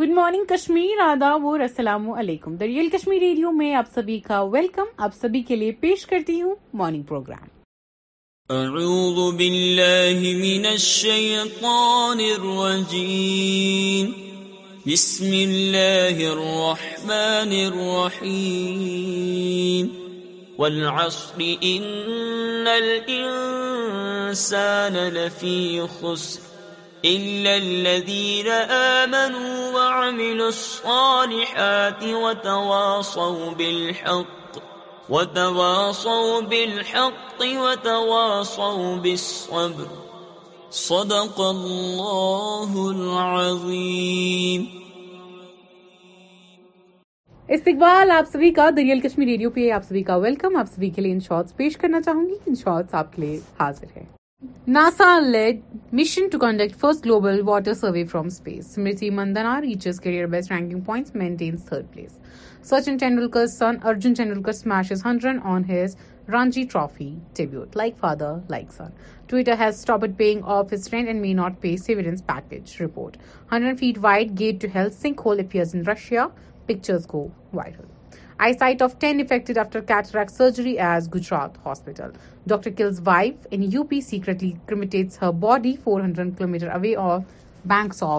Good morning Kashmir ادا و رسلام علیکم دریال کشمیر ریڈیو میں آپ سبھی کا ویلکم آپ سبھی کے لیے پیش کرتی ہوں مارننگ پروگرام اعوذ باللہ من الشیطان الرجیم بسم اللہ الرحمن الرحیم والعصر ان الانسان لفی خسر استقبال آپ سبھی کا دریال کشمیر ریڈیو پہ آپ سبھی کا ویلکم آپ سبھی کے لیے ان شارٹس پیش کرنا چاہوں گی ان شارٹس آپ کے لیے حاضر ہے NASA led mission to conduct first global water survey from space. Smriti Mandhana reaches career best ranking points, maintains third place. Sachin Tendulkar's son Arjun Tendulkar smashes 100 on his Ranji Trophy debut. Like father, like son. Twitter has stopped paying off his rent and may not pay severance package. Report. 100 feet wide gate to hell sinkhole appears in Russia. Pictures go viral. Body four ہنڈریڈیزریسٹاگرام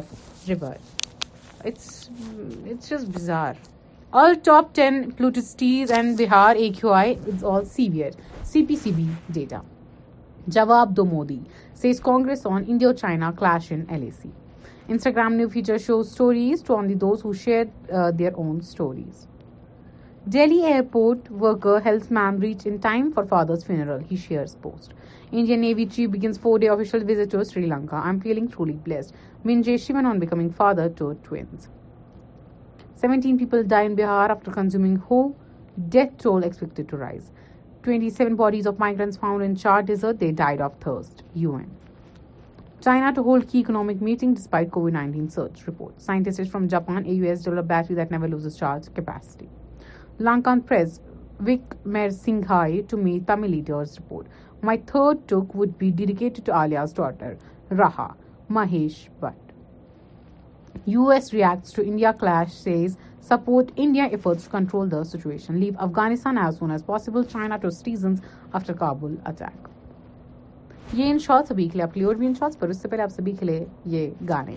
new feature show stories share their stories daily airport work helps ma'am reach in time for father's funeral he shares post Indian Navy چیفنس four day links ڈائیارٹی seven bodies found ہوکنامک meeting from جاپانپ bet weight no lose is charge capacity Lankan press Vik Mer Singhai to meet Tamil leaders report. My third talk would be dedicated to Alia's daughter, Raha Mahesh Bhatt. US reacts to India clash, says support India efforts to control the situation. Leave Afghanistan as soon as possible. China to seasons after Kabul attack. یہ ان shorts ابھی کے لیے اپلی اور بھی ان shorts پر اس سے پہلے آپ سبھی کے لیے یہ گانے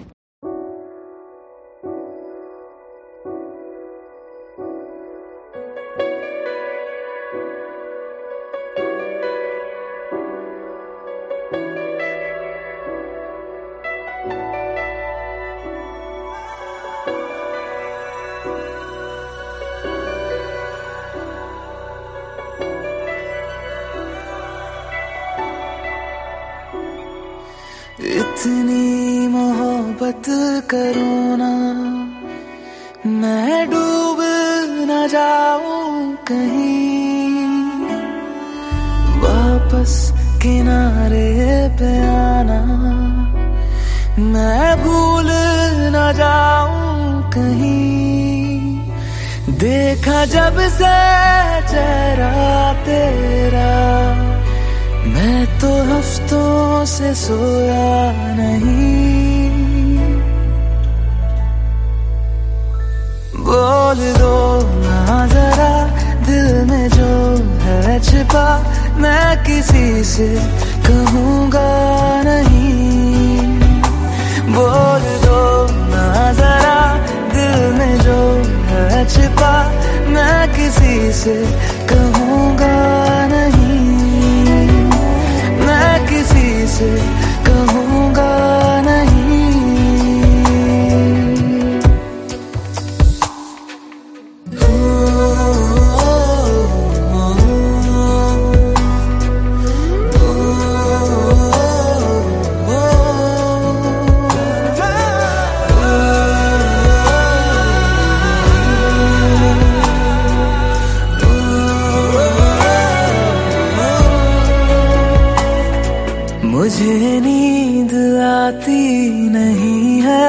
مجھے نیند آتی نہیں ہے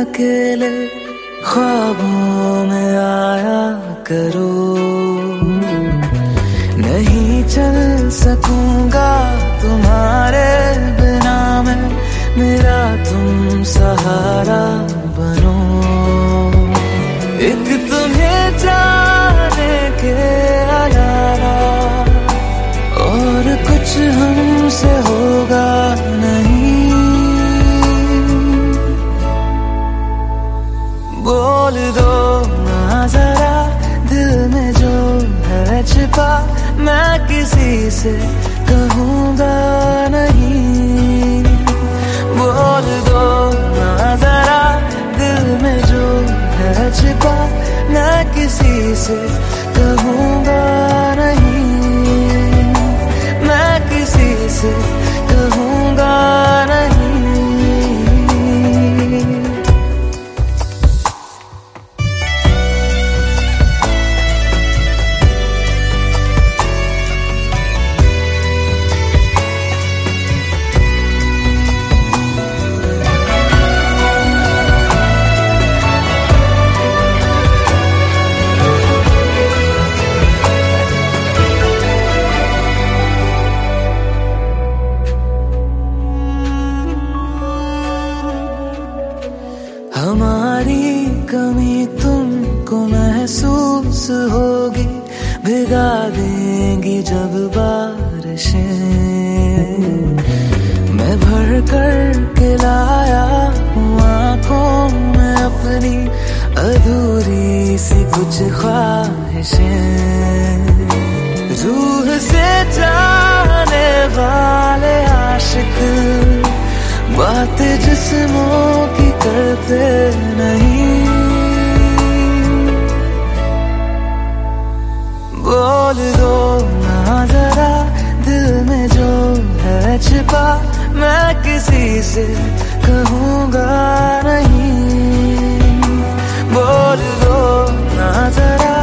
اکیلے خوابوں میں آیا کرو نہیں چل سکوں گا تمہارے بنا میں میرا تم سہارا قسموں کی کرتے نہیں بول دو نا ذرا دل میں جو ہے چھپا میں کسی سے کہوں گا نہیں بول دو نا ذرا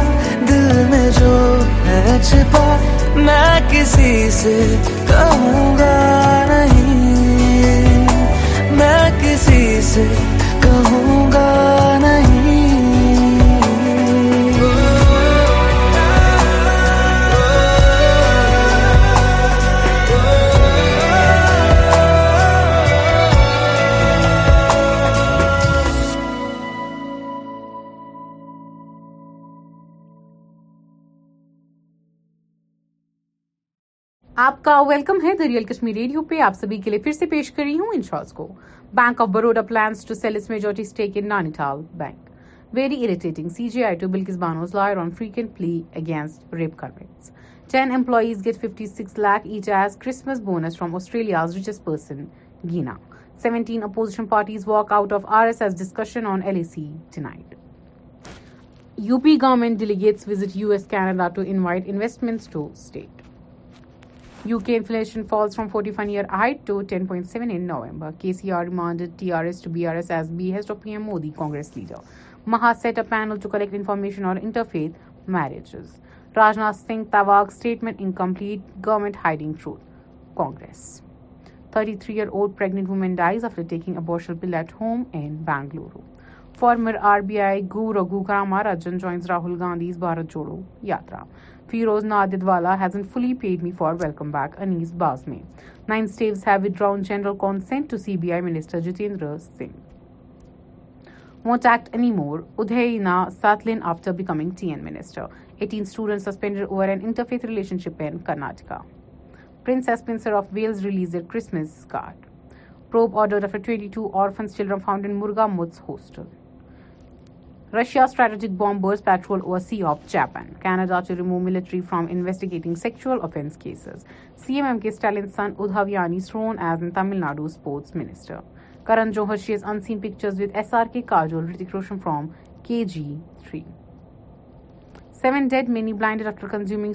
دل میں جو ہے چھپا میں کسی سے کہوں گا ویلکم ہے دریال کشمیر ریڈیو پہ آپ سبھی کے لیے پھر سے پیش کر رہی ہوں ان شارٹس کو bank of Baroda plans to sell its majority stake in bank very irritating C I to بانوز lawyer on frequent plea against rape ten employees get fifty six lakh each as Christmas bonus from Australia's richest person Gina seventeen opposition parties walk out of R S S discussion on L C U P government S Canada to invite investment U K inflation thirty three women home in Bangalore Rahul Gandhi yatra فی روز نا دد والا has an fully paid me for welcome back انیز باز می nines drone general to C B I Jitendra Singh what any more ادے نا ساتھ آفٹرفیت relationship انٹکا prince Spencer of Wales release air crew آرڈرٹی to orphans children found مرغا متس hostel Russia strategic bombers patrol O C of چیپن Canada to remove military from investigating sexual offence cases C M M کےڈو sports minister Karan جوہرشیز unseen pictures with S R K Kajol Hrithik Roshan from K G three seven dead many blind consuming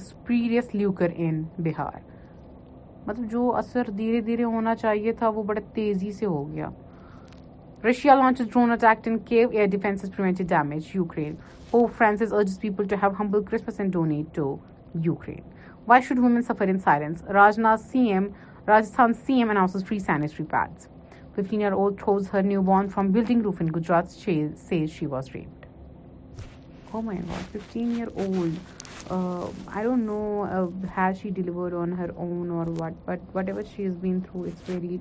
Bihar مطلب جو اثر دھیرے دھیرے ہونا چاہیے تھا وہ بڑے تیزی سے ہو گیا Russia launches drone attack and Kyiv air defences France urges people to ہیمبلس and donate to Ukraine why should women suffer in silence Raj Nath C M Rajasthan C M اینسز free sanitary پیڈزین old throws her new born from building roof in Gujarat no has she delivered on her own what but what every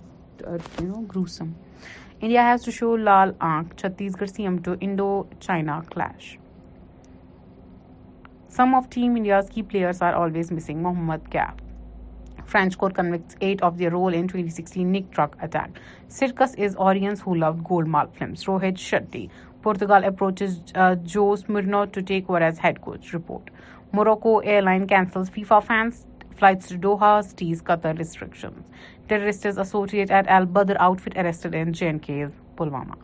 has to show لال آنکھ C M ٹوائش French sixteen Nice truck attack circus is آرس ہو لو gold mark films Rohit Shetty Portugal approaches Jose Mourinho to take over as head coach report Morocco airline cancel FIFA fans flights Doha cities Qatar restriction outfit arrest in J K Pulwama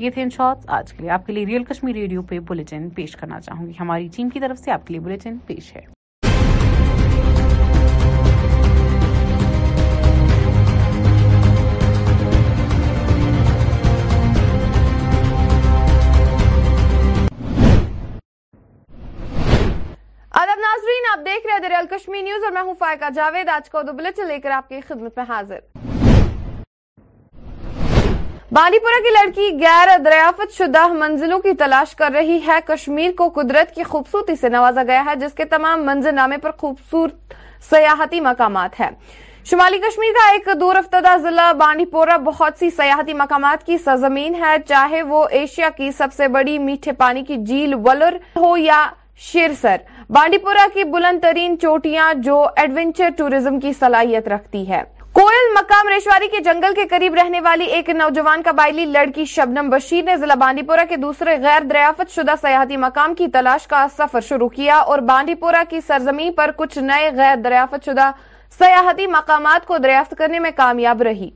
یہ ان shorts آج کے لیے آپ کے لیے real Kashmir radio پہ bulletin پیش کرنا چاہوں گی ہماری ٹیم کی طرف سے آپ کے لیے بلٹن پیش ہے ناظرین آپ دیکھ رہے ہیں بانڈی پورہ کی لڑکی غیر دریافت شدہ منزلوں کی تلاش کر رہی ہے کشمیر کو قدرت کی خوبصورتی سے نوازا گیا ہے جس کے تمام منظر نامے پر خوبصورت سیاحتی مقامات ہیں شمالی کشمیر کا ایک دور افتدہ ضلع بانڈی پورا بہت سی سیاحتی مقامات کی سرزمین ہے چاہے وہ ایشیا کی سب سے بڑی میٹھے پانی کی جھیل ولر ہو یا شیر بانڈی پورا کی بلند ترین چوٹیاں جو ایڈونچر ٹوریزم کی صلاحیت رکھتی ہے کوئل مقام ریشواری کے جنگل کے قریب رہنے والی ایک نوجوان کا بائلی لڑکی شبنم بشیر نے ضلع پورا کے دوسرے غیر دریافت شدہ سیاحتی مقام کی تلاش کا سفر شروع کیا اور بانڈی پورا کی سرزمین پر کچھ نئے غیر دریافت شدہ سیاحتی مقامات کو دریافت کرنے میں کامیاب رہی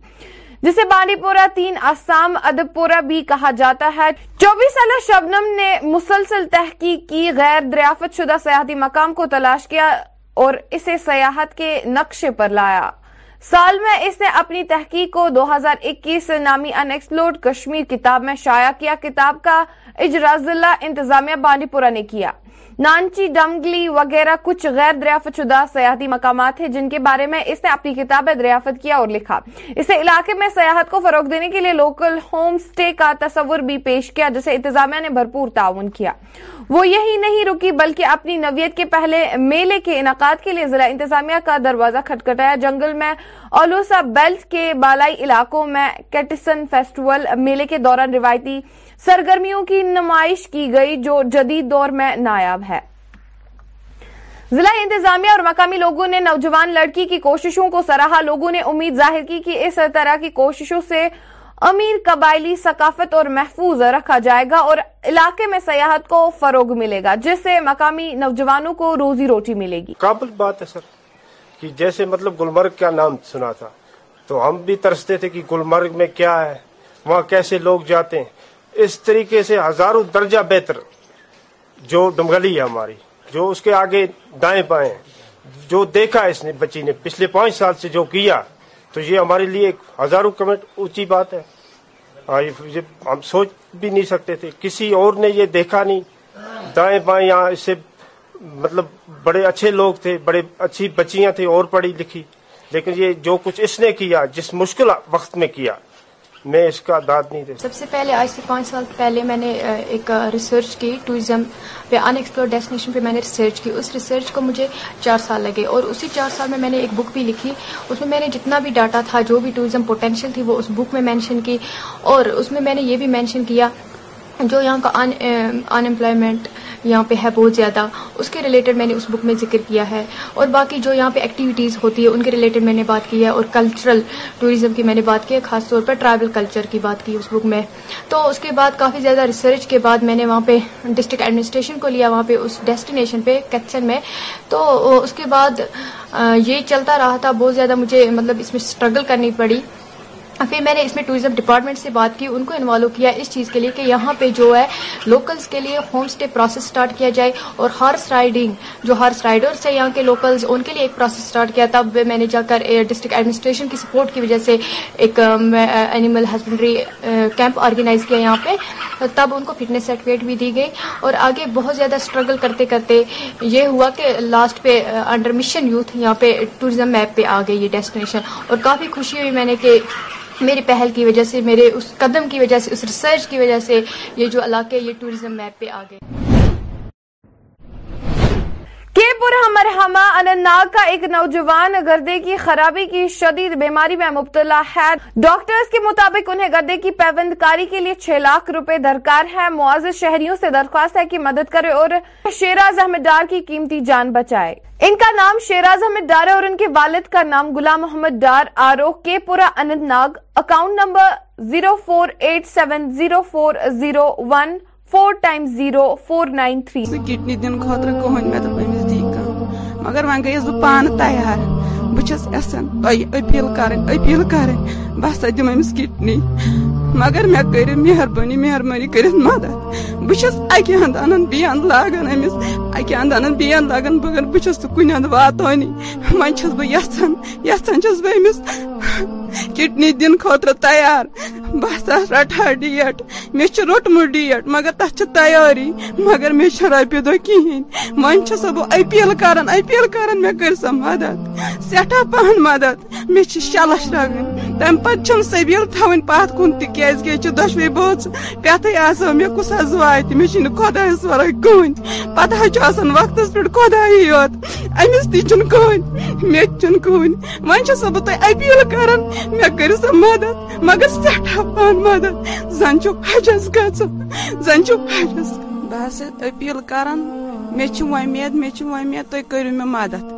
جسے بانڈی پورا تین آسام ادب پورہ بھی کہا جاتا ہے چوبیس سالہ شبنم نے مسلسل تحقیق کی غیر دریافت شدہ سیاحتی مقام کو تلاش کیا اور اسے سیاحت کے نقشے پر لایا سال میں اس نے اپنی تحقیق کو دو ہزار اکیس نامی ان ایکسپلورڈ کشمیر کتاب میں شائع کیا کتاب کا اجرا ضلع انتظامیہ بانڈی پورا نے کیا نانچی ڈنگلی وغیرہ کچھ غیر دریافت شدہ سیاحتی مقامات ہیں جن کے بارے میں اس نے اپنی کتابیں دریافت کیا اور لکھا اسے علاقے میں سیاحت کو فروغ دینے کے لیے لوکل ہوم سٹے کا تصور بھی پیش کیا جسے انتظامیہ نے بھرپور تعاون کیا وہ یہی نہیں رکی بلکہ اپنی نویت کے پہلے میلے کے انعقاد کے لیے ضلع انتظامیہ کا دروازہ کھٹکھٹایا جنگل میں اولوسا بیلٹ کے بالائی علاقوں میں کیٹسن فیسٹول میلے کے دوران روایتی سرگرمیوں کی نمائش کی گئی جو جدید دور میں نایاب ہے ضلع انتظامیہ اور مقامی لوگوں نے نوجوان لڑکی کی کوششوں کو سراہا لوگوں نے امید ظاہر کی کہ اس طرح کی کوششوں سے امیر قبائلی ثقافت اور محفوظ رکھا جائے گا اور علاقے میں سیاحت کو فروغ ملے گا جس سے مقامی نوجوانوں کو روزی روٹی ملے گی قابل بات ہے سر کہ جیسے مطلب گلمرگ کیا نام سنا تھا تو ہم بھی ترستے تھے کہ گلمرگ میں کیا ہے وہاں کیسے لوگ جاتے ہیں اس طریقے سے ہزاروں درجہ بہتر جو ڈمگلی ہے ہماری جو اس کے آگے دائیں پائیں جو دیکھا اس نے بچی نے پچھلے پانچ سال سے جو کیا تو یہ ہمارے لیے ہزاروں کمنٹ اونچی بات ہے ہم سوچ بھی نہیں سکتے تھے کسی اور نے یہ دیکھا نہیں دائیں بائیں یہاں اسے مطلب بڑے اچھے لوگ تھے بڑے اچھی بچیاں تھیں اور پڑھی لکھی لیکن یہ جو کچھ اس نے کیا جس مشکل وقت میں کیا میں اس کا داد نہیں دے سب سے پہلے آج سے پانچ سال پہلے میں نے ایک ریسرچ کی ان ایکسپلور ڈیسٹینیشن پہ میں نے ریسرچ کی اس ریسرچ کو مجھے چار سال لگے اور اسی چار سال میں میں نے ایک بک بھی لکھی اس میں میں نے جتنا بھی ڈاٹا تھا جو بھی ٹوریزم پوٹینشیل تھی وہ اس بک میں مینشن کی اور اس میں میں نے یہ بھی مینشن کیا جو یہاں کا ان انمپلائمنٹ یہاں پہ ہے بہت زیادہ اس کے ریلیٹڈ میں نے اس بک میں ذکر کیا ہے اور باقی جو یہاں پہ ایکٹیویٹیز ہوتی ہے ان کے ریلیٹڈ میں نے بات کی ہے اور کلچرل ٹوریزم کی میں نے بات کی خاص طور پر ٹرائبل کلچر کی بات کی اس بک میں تو اس کے بعد کافی زیادہ ریسرچ کے بعد میں نے وہاں پہ ڈسٹرکٹ ایڈمنسٹریشن کو لیا وہاں پہ اس ڈیسٹینیشن پہ کچن میں تو اس کے بعد یہ چلتا رہا تھا بہت زیادہ مجھے مطلب اس میں اسٹرگل کرنی پڑی پھر میں نے اس میں ٹوریزم ڈپارٹمنٹ سے بات کی ان کو انوالو کیا اس چیز کے لیے کہ یہاں پہ جو ہے لوکلز کے لیے ہوم اسٹے پروسیس سٹارٹ کیا جائے اور ہارس رائڈنگ جو ہارس رائڈرس ہیں یہاں کے لوکلز ان کے لیے ایک پروسیس سٹارٹ کیا تب میں نے جا کر ڈسٹرکٹ eh, ایڈمنسٹریشن کی سپورٹ کی وجہ سے ایک اینیمل ہسبینڈری کیمپ آرگنائز کیا یہاں پہ تب ان کو فٹنس سرٹیفکیٹ بھی دی گئی اور آگے بہت زیادہ اسٹرگل کرتے کرتے یہ ہوا کہ لاسٹ پہ انڈر مشن یوتھ یہاں پہ ٹوریزم میپ پہ آ گئی یہ ڈیسٹینیشن اور کافی خوشی ہوئی میں نے کہ میری پہل کی وجہ سے میرے اس قدم کی وجہ سے اس ریسرچ کی وجہ سے یہ جو علاقے یہ ٹوریزم میپ پہ آ گئے کے پورہ مرحمہ انت کا ایک نوجوان گردے کی خرابی کی شدید بیماری میں مبتلا ہے ڈاکٹرز کے مطابق انہیں گردے کی پیوند کاری کے لیے چھ لاکھ روپے درکار ہے معزز شہریوں سے درخواست ہے کہ مدد کرے اور شیراز احمد ڈار کی قیمتی جان بچائے ان کا نام شیراز احمد ڈار اور ان کے والد کا نام غلام محمد ڈار آرو کے پورا Anantnag account number zero four eight seven zero four zero one four time zero four nine three کٹنی دن خاطر مے دپ امس دی کم مگر دونوں دور بہ پان تیار بس ایسا تہ اپیل کریں بہ سا دم امس کٹنی مگر مے کر مہربانی مہربانی کرت مدد بس اکہ اند ان لاگان امس اکہ اند ان لاگان مگر بس تو کن ہند وات ویس بہ امس کڈنی دن خاطر تیار بہ سا رٹا ڈیٹ مے روٹمت ڈیٹ مگر ترج تیاری مگر مے رپی دہ کہین ون چھ اپیل اپیل کران مے کر سا مدد سٹھا پہن مدد مے شی لش لاگ پتھ تم پم سبیر تا پن تے بتائی آپ کس حس و مے چل آسان وقتس پہ خدائی یوت تہین متین ویسا بہت تپیل کرے کرو سا مدد مگر سٹھا پہ مدد زن زنچو حجس گز زن حجس بہت اپیل کر ومید مدد تیو مدد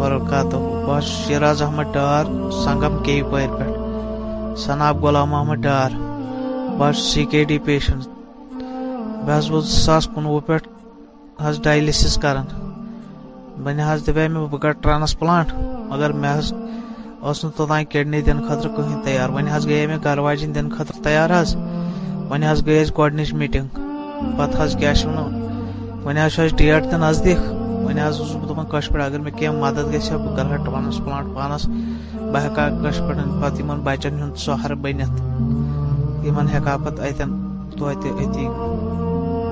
وبرکاتہ بہت شیراز احمد ڈار سنگم کے پیر پہ سناب غلام احمد ڈار بس سی کے ڈی پیشنٹ بہت بہت زاس کنوہ پہ ڈائلسز کران میں بہ ٹرانسپلانٹ مگر مے اس توتان کڈنی دن خاطر کہیں تیار ون حس گیا گھر واجن دن خاطر تیار حيا ون حس گے اس گچ میٹنگ پتہ حض كيا چنانا ونيا ڈیٹ تہ نزدیک اگر بنانا پا مدد گیے ہا ٹرانسپلانٹ پانس بہش پا پہ ہم بچن سہر بنت ہم ہا پہ اتن توتہِ أتی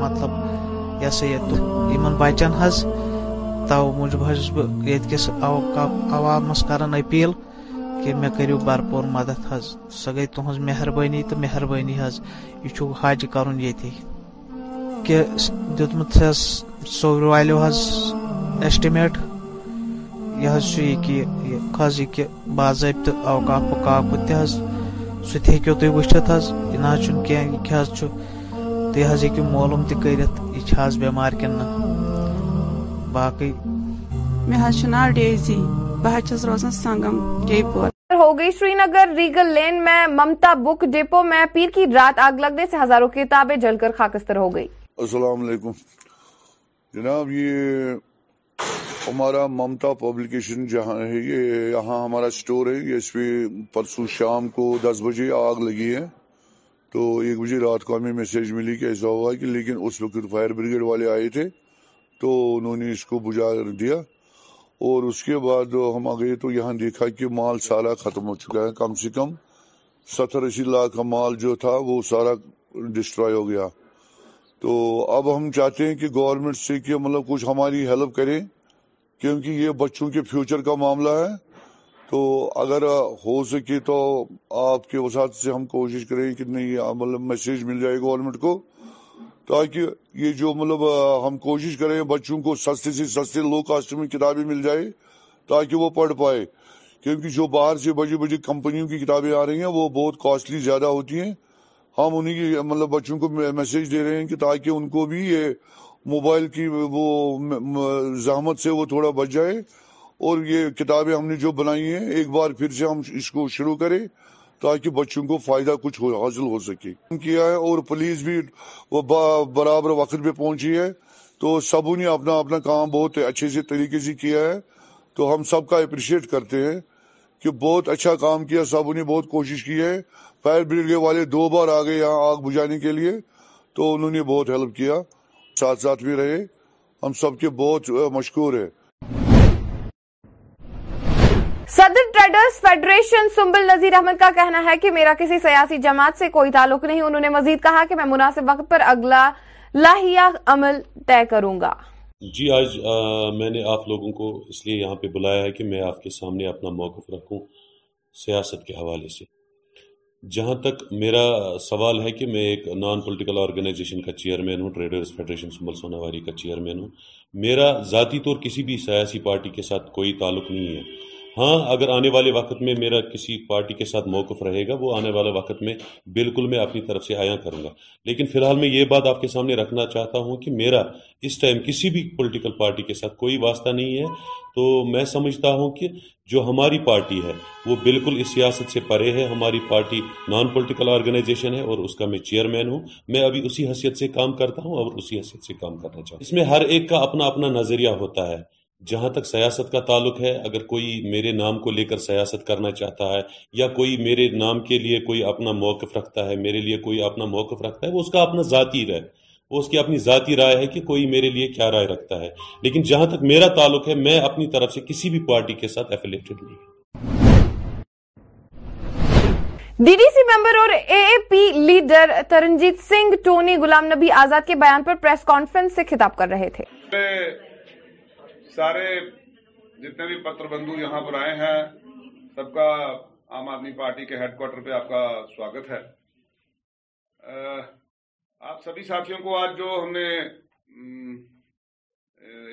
مطلب یہ سا یہ بچن حو موجود بہت کس او عوامس کپیل کہ میرے کرو بھرپور مدد حض تہٕ مہربٲنی حظ تو مہربانی حج یہ حج کر دس سور والو حظ ایسٹیمیٹ یہ حج یہ کہ باضابطہ اوقاف وقاف قاقت تیز سہ تیو تھی وچت حج یہ ناج چون کی تھی حضو معلوم ترت یہ چھز بمار کن نا می حضی بہت چھس روزان سنگم ہو گئی سری نگر ریگل لین میں ممتا بک ڈپو میں پیر کی رات آگ لگنے سے ہزاروں کتابیں جل کر خاکستر ہو گئی السلام علیکم جناب یہ ہمارا ممتا پبلیکیشن جہاں ہے یہاں ہمارا سٹور ہے یہ اس پہ پرسوں شام کو دس بجے آگ لگی ہے تو ایک بجے رات کو ہمیں میسج ملی کہ ایسا ہوا کہ لیکن اس وقت فائر بریگیڈ والے آئے تھے تو انہوں نے اس کو بجا دیا اور اس کے بعد ہم آ گئے تو یہاں دیکھا کہ مال سارا ختم ہو چکا ہے کم سے کم ستر اسی لاکھ کا مال جو تھا وہ سارا ڈسٹروائے ہو گیا تو اب ہم چاہتے ہیں کہ گورنمنٹ سے کہ مطلب کچھ ہماری ہیلپ کرے کیونکہ یہ بچوں کے فیوچر کا معاملہ ہے تو اگر ہو سکے تو آپ کے وسعت سے ہم کوشش کریں کہ نہیں مطلب میسیج مل جائے گورنمنٹ کو تاکہ یہ جو مطلب ہم کوشش کریں بچوں کو سستے سے سستے لو کاسٹ میں کتابیں مل جائے تاکہ وہ پڑھ پائے کیونکہ جو باہر سے بڑی بڑی کمپنیوں کی کتابیں آ رہی ہیں وہ بہت کاسٹلی زیادہ ہوتی ہیں ہم انہیں مطلب بچوں کو میسیج دے رہے ہیں کہ تاکہ ان کو بھی یہ موبائل کی وہ زحمت سے وہ تھوڑا بچ جائے اور یہ کتابیں ہم نے جو بنائی ہیں ایک بار پھر سے ہم اس کو شروع کریں تاکہ بچوں کو فائدہ کچھ حاصل ہو سکے کیا ہے اور پولیس بھی وہ برابر وقت پہ پہنچی ہے تو سب نے اپنا اپنا کام بہت اچھے سے طریقے سے کیا ہے تو ہم سب کا اپریشیٹ کرتے ہیں کہ بہت اچھا کام کیا سب نے بہت کوشش کی ہے فائر بریگیڈ والے دو بار آ گئے آگ بجانے کے لیے تو انہوں نے بہت ہیلپ کیا ساتھ ساتھ بھی رہے ہم سب کے بہت مشکور ہے صدر ٹریڈرز فیڈریشن نظیر احمد کا کہنا ہے کہ میرا کسی سیاسی جماعت سے کوئی تعلق نہیں انہوں نے مزید کہا کہ میں مناسب وقت پر اگلا لاہیہ عمل طے کروں گا جی آج میں نے آپ لوگوں کو اس لیے یہاں پہ بلایا ہے کہ میں آپ کے سامنے اپنا موقف رکھوں سیاست کے حوالے سے جہاں تک میرا سوال ہے کہ میں ایک نان پولیٹیکل آرگنائزیشن کا چیئرمین ہوں ٹریڈرز فیڈریشن سنبل سوناواری کا چیئرمین ہوں میرا ذاتی طور کسی بھی سیاسی پارٹی کے ساتھ کوئی تعلق نہیں ہے ہاں اگر آنے والے وقت میں میرا کسی پارٹی کے ساتھ موقف رہے گا وہ آنے والے وقت میں بالکل میں اپنی طرف سے آیا کروں گا لیکن فی الحال میں یہ بات آپ کے سامنے رکھنا چاہتا ہوں کہ میرا اس ٹائم کسی بھی پولیٹیکل پارٹی کے ساتھ کوئی واسطہ نہیں ہے تو میں سمجھتا ہوں کہ جو ہماری پارٹی ہے وہ بالکل اس سیاست سے پرے ہے ہماری پارٹی نان پولیٹیکل آرگنائزیشن ہے اور اس کا میں چیئرمین ہوں میں ابھی اسی حیثیت سے کام کرتا ہوں اور اسی حیثیت سے کام کرنا چاہتا ہوں اس میں ہر ایک کا اپنا اپنا نظریہ ہوتا ہے جہاں تک سیاست کا تعلق ہے اگر کوئی میرے نام کو لے کر سیاست کرنا چاہتا ہے یا کوئی میرے نام کے لیے کوئی اپنا موقف رکھتا ہے میرے لیے کوئی اپنا موقف رکھتا ہے وہ اس کا اپنا ذاتی رائے وہ اس کی اپنی ذاتی رائے ہے کہ کوئی میرے لیے کیا رائے رکھتا ہے لیکن جہاں تک میرا تعلق ہے میں اپنی طرف سے کسی بھی پارٹی کے ساتھ ایفیلیٹڈ نہیں ڈی ڈی سی ممبر اور A A P leader Taranjit Singh Tony Ghulam Nabi Azad کے بیان پر پریس کانفرنس سے خطاب کر رہے تھے سارے جتنے بھی پتر بندو یہاں پر آئے ہیں سب کا عام آدمی پارٹی کے ہیڈ کوارٹر پہ آپ کا سواگت ہے آپ سبھی ساتھیوں کو آج جو ہم نے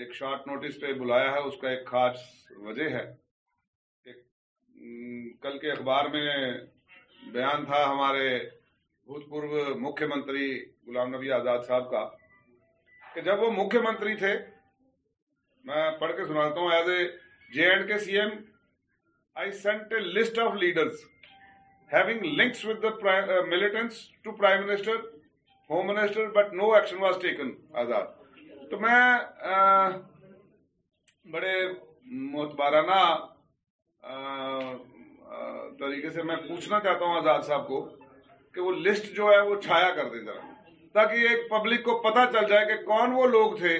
ایک شارٹ نوٹس پہ بلایا ہے اس کا ایک خاص وجہ ہے کل کے اخبار میں بیان تھا ہمارے بھوت مکھیہ منتری گلام نبی آزاد صاحب کا کہ جب وہ مکھیہ منتری تھے میں پڑھ کے سناتا ہوں as A J and K C M I sent a list of leaders to prime minister home minister but no action was taken Azad تو میں بڑے محتبارانہ طریقے سے میں پوچھنا چاہتا ہوں آزاد صاحب کو کہ وہ لسٹ جو ہے وہ چھایا کر دیں ذرا تاکہ ایک پبلک کو پتا چل جائے کہ کون وہ لوگ تھے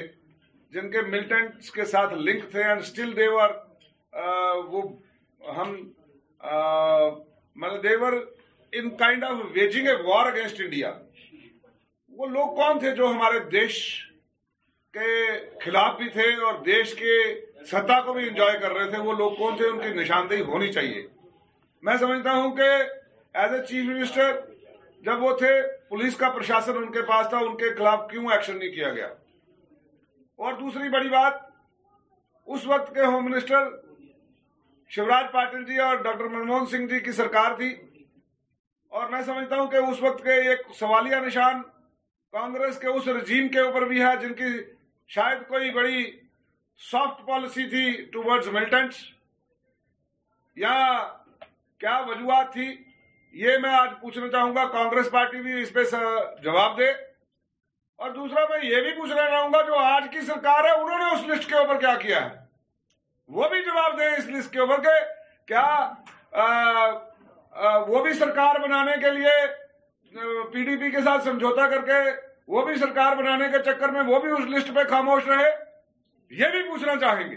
جن کے ملٹنٹس کے ساتھ لنک تھے دیور وہ ہم they were in kind of waging a war against India وہ لوگ کون تھے جو ہمارے دیش کے خلاف بھی تھے اور دیش کے سطح کو بھی انجوائے کر رہے تھے وہ لوگ کون تھے ان کی نشاندہی ہونی چاہیے میں سمجھتا ہوں کہ ایز اے چیف منسٹر جب وہ تھے پولیس کا پرشاسن ان کے پاس تھا ان کے خلاف کیوں ایکشن نہیں کیا گیا اور دوسری بڑی بات اس وقت کے ہوم منسٹر شیوراج پاٹل جی اور ڈاکٹر منموہن سنگھ جی کی سرکار تھی اور میں سمجھتا ہوں کہ اس وقت کے ایک سوالیہ نشان کانگریس کے اس رجیم کے اوپر بھی ہے جن کی شاید کوئی بڑی سافٹ پالیسی تھی ٹو ملٹنٹس یا کیا وجوہات تھی یہ میں آج پوچھنا چاہوں گا کانگریس پارٹی بھی اس پہ جواب دے اور دوسرا میں یہ بھی پوچھنا چاہوں گا جو آج کی سرکار ہے انہوں نے اس لسٹ کے اوپر کیا کیا ہے وہ بھی جواب دیں اس لسٹ کے اوپر کے کیا وہ بھی سرکار بنانے کے لیے پی ڈی پی کے ساتھ سمجھوتا کر کے وہ بھی سرکار بنانے کے چکر میں وہ بھی اس لسٹ پہ خاموش رہے یہ بھی پوچھنا چاہیں گے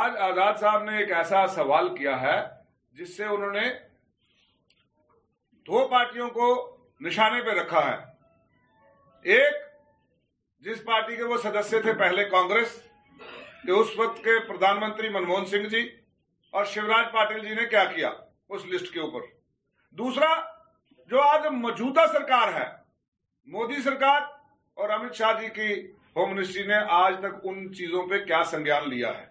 آج آزاد صاحب نے ایک ایسا سوال کیا ہے جس سے انہوں نے دو پارٹیوں کو نشانے پہ رکھا ہے ایک جس پارٹی کے وہ سدسیہ تھے پہلے کانگریس کہ اس وقت کے پردھان منتری منموہن سنگھ جی اور شیوراج پاٹل جی نے کیا کیا اس لسٹ کے اوپر دوسرا جو آج موجودہ سرکار ہے مودی سرکار اور امت شاہ جی کی ہوم منسٹری نے آج تک ان چیزوں پہ کیا سنگیان لیا ہے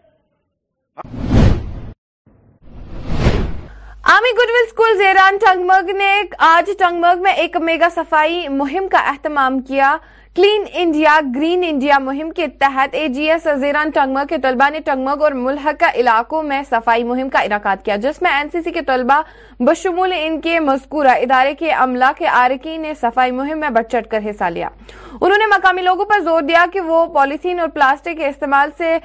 آرمی گڈ ٹنگ مرگ نے آج ٹنگمرگ میں ایک میگا صفائی مہم کا اہتمام کیا کلین انڈیا گرین انڈیا مہم کے تحت اے جی ایس زیران ٹنگمرگ کے طلبہ نے مرگ اور ملحقہ علاقوں میں صفائی مہم کا انعقاد کیا جس میں این سی سی کے طلبہ بشمول ان کے مذکورہ ادارے کے عملہ کے عارقین نے صفائی مہم میں بڑھ چڑھ کر حصہ لیا انہوں نے مقامی لوگوں پر زور دیا کہ وہ پالیتھین اور پلاسٹک کے استعمال سے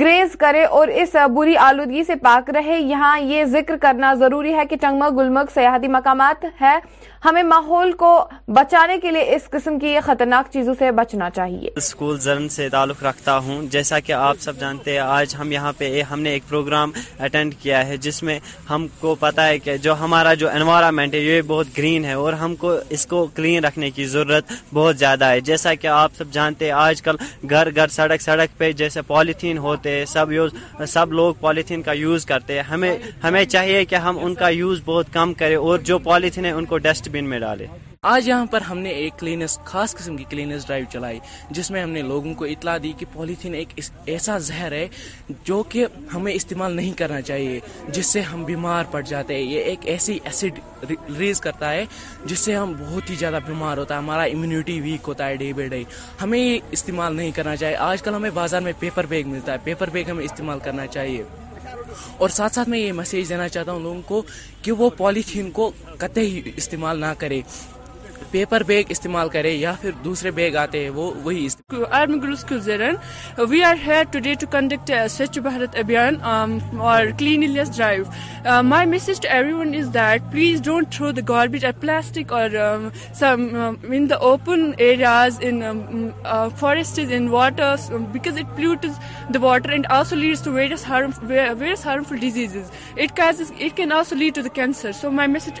گریز کرے اور اس بری آلودگی سے پاک رہے یہاں یہ ذکر کرنا ضروری ہے کہ چنگمگ گلمک سیاحتی مقامات ہے ہمیں ماحول کو بچانے کے لیے اس قسم کی خطرناک چیزوں سے بچنا چاہیے اسکول زرن سے تعلق رکھتا ہوں جیسا کہ آپ سب جانتے ہیں آج ہم یہاں پہ ہم نے ایک پروگرام اٹینڈ کیا ہے جس میں ہم کو پتا ہے کہ جو ہمارا جو انوائرمنٹ ہے یہ بہت گرین ہے اور ہم کو اس کو کلین رکھنے کی ضرورت بہت زیادہ ہے جیسا کہ آپ سب جانتے ہیں آج کل گھر گھر سڑک سڑک پہ جیسے پالیتھین ہو ہوتے سب یوز سب لوگ پالیتھین کا یوز کرتے ہمیں ہمیں چاہیے کہ ہم ان کا یوز بہت کم کریں اور جو پالیتھین ہے ان کو ڈسٹ بن میں ڈالیں آج یہاں پر ہم نے ایک کلینس خاص قسم کی کلینس ڈرائیو چلائی جس میں ہم نے لوگوں کو اطلاع دی کہ پولیتھین ایک ایسا زہر ہے جو کہ ہمیں استعمال نہیں کرنا چاہیے جس سے ہم بیمار پڑ جاتے ہیں یہ ایک ایسی ایسڈ ریز کرتا ہے جس سے ہم بہت ہی زیادہ بیمار ہوتا ہے ہمارا امیونٹی ویک ہوتا ہے ڈے بائی ڈے ہمیں یہ استعمال نہیں کرنا چاہیے آج کل ہمیں بازار میں پیپر بیگ ملتا ہے پیپر بیگ ہمیں استعمال کرنا چاہیے اور ساتھ ساتھ میں یہ میسیج دینا چاہتا ہوں لوگوں کو کہ وہ پولیتھین کو قطع ہی استعمال نہ کرے پیپر بیگ استعمال کرے یا پھر دوسرے we are conduct Swachh Bharat Abhiyan اور cleanness drive my message to everyone is that please don't throw the garbage plastic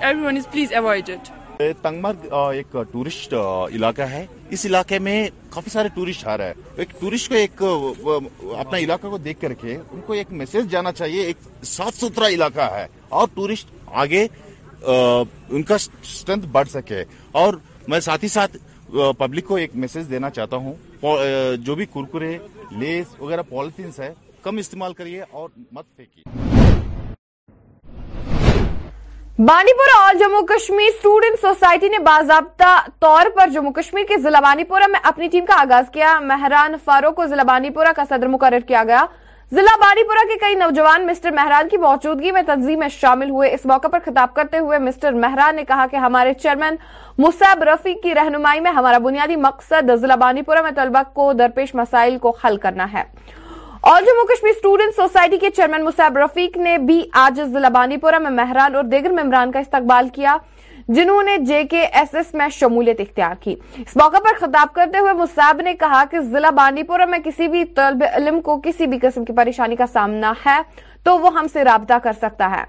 everyone is please avoid it Tangmarg ایک ٹورسٹ علاقہ ہے اس علاقے میں کافی سارے ٹورسٹ آ رہے ہیں ایک ٹورسٹ کو ایک اپنا علاقہ کو دیکھ کر کے ان کو ایک میسج جانا چاہیے ایک صاف ستھرا علاقہ ہے اور ٹورسٹ آگے ان کا اسٹرینتھ بڑھ سکے اور میں ساتھ ہی ساتھ پبلک کو ایک میسج دینا چاہتا ہوں جو بھی کرکرے لیس وغیرہ پالیتھینس ہے کم استعمال کریے اور مت پھینکیے اور جموں کشمیر اسٹوڈنٹ سوسائٹی نے باضابطہ طور پر جموں کشمیر کے ضلع بانی پورا میں اپنی ٹیم کا آغاز کیا مہران فاروق کو ضلع بانی پورا کا صدر مقرر کیا گیا ضلع پورہ کے کئی نوجوان مسٹر مہران کی موجودگی میں تنظیم میں شامل ہوئے اس موقع پر خطاب کرتے ہوئے مسٹر مہران نے کہا کہ ہمارے چیئرمین مصعب رفیق کی رہنمائی میں ہمارا بنیادی مقصد ضلع بانی پورا میں طلبہ کو درپیش مسائل کو حل کرنا ہے اور جموں کشمیر اسٹوڈنٹ سوسائٹی کے چیئرمین مصعب رفیق نے بھی آج ضلع پورہ میں مہران اور دیگر ممبران کا استقبال کیا جنہوں نے جے کے ایس ایس میں شمولیت اختیار کی اس موقع پر خطاب کرتے ہوئے مصعب نے کہا کہ ضلع پورہ میں کسی بھی طلب علم کو کسی بھی قسم کی پریشانی کا سامنا ہے تو وہ ہم سے رابطہ کر سکتا ہے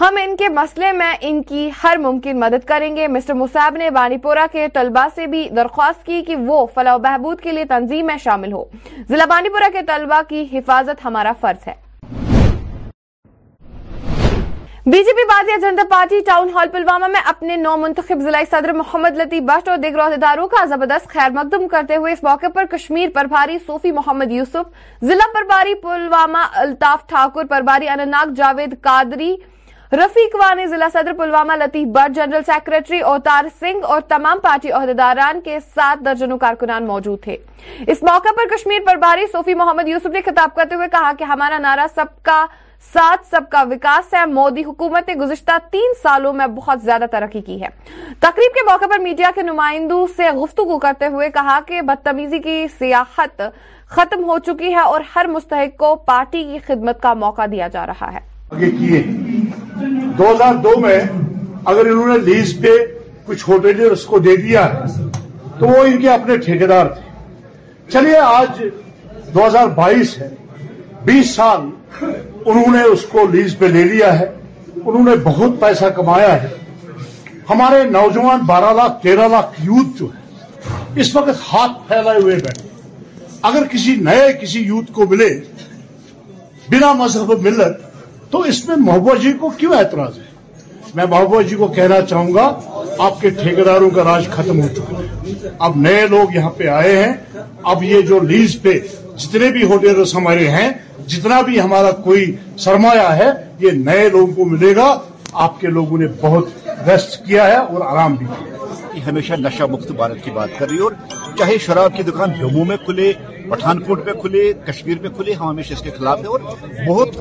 ہم ان کے مسئلے میں ان کی ہر ممکن مدد کریں گے مسٹر مصعب نے بانی پورہ کے طلبہ سے بھی درخواست کی کہ وہ فلاح و بہبود کے لیے تنظیم میں شامل ہو ضلع بانی پورہ کے طلبہ کی حفاظت ہمارا فرض ہے B J P Bharatiya Janata party town hall Pulwama میں اپنے نو منتخب ضلع صدر محمد لطیف بٹ اور دیگر عہدیداروں کا زبردست خیر مقدم کرتے ہوئے اس موقع پر کشمیر پرباری صوفی محمد یوسف ضلع پرباری پلوامہ الطاف ٹھاکر پرباری انناگ جاوید قادری رفیق وانی ضلع صدر پلوامہ لطیف بٹ جنرل سیکرٹری اوتار سنگھ اور تمام پارٹی عہدیداران کے ساتھ درجنوں کارکنان موجود تھے اس موقع پر کشمیر پرباری صوفی محمد یوسف نے خطاب کرتے ہوئے کہا کہ ہمارا نعرہ سب کا ساتھ سب کا وکاس ہے مودی حکومت نے گزشتہ تین سالوں میں بہت زیادہ ترقی کی ہے تقریب کے موقع پر میڈیا کے نمائندوں سے گفتگو کرتے ہوئے کہا کہ بدتمیزی کی سیاحت ختم ہو چکی ہے اور ہر مستحق کو پارٹی کی خدمت کا موقع دیا جا رہا ہے دو ہزار دو میں اگر انہوں نے لیز پہ کچھ کو دے دیا تو وہ ان کے اپنے دار تھے چلیے آج دو ہزار بائیس بیس سال انہوں نے اس کو لیز پہ لے لیا ہے انہوں نے بہت پیسہ کمایا ہے ہمارے نوجوان بارہ لاکھ تیرہ لاکھ یوتھ جو ہے اس وقت ہاتھ پھیلائے ہوئے بیٹھے اگر کسی نئے کسی یوتھ کو ملے بنا مذہب ملت تو اس میں محبوبہ جی کو کیوں اعتراض ہے میں محبوبہ جی کو کہنا چاہوں گا آپ کے ٹھیکاروں کا راج ختم ہو چکا ہے اب نئے لوگ یہاں پہ آئے ہیں اب یہ جو لیز پہ جتنے بھی ہوٹلس ہمارے ہیں جتنا بھی ہمارا کوئی سرمایہ ہے یہ نئے لوگوں کو ملے گا آپ کے لوگوں نے بہت ریسٹ کیا ہے اور آرام بھی کیا ہمیشہ نشہ مکت بھارت کی بات کر رہی اور چاہے شراب کی دکان جموں میں کھلے کوٹ پہ کھلے کشمیر پہ کھلے ہم ہمیشہ اس کے خلاف ہیں اور بہت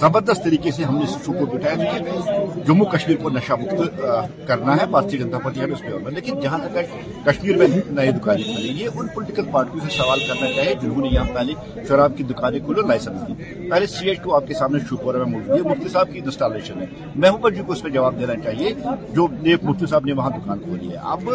زبردست طریقے سے ہم نے کو بٹھایا کہ جموں کشمیر کو نشہ مکت کرنا ہے اس پہ لیکن جہاں تک کشمیر میں نئے دکانیں کھلیں یہ ان پولیٹیکل پارٹیوں سے سوال کرنا چاہیے جنہوں نے یہاں پہلے شراب کی دکانیں کھلے لائسنس دی پہلے سی ایچ کو آپ کے سامنے میں موجود ہے مفتی صاحب کی انسٹالیشن ہے محبوب جی کو اس پہ جواب دینا چاہیے جو نیک مفتی صاحب نے وہاں دکان کھولی ہے اب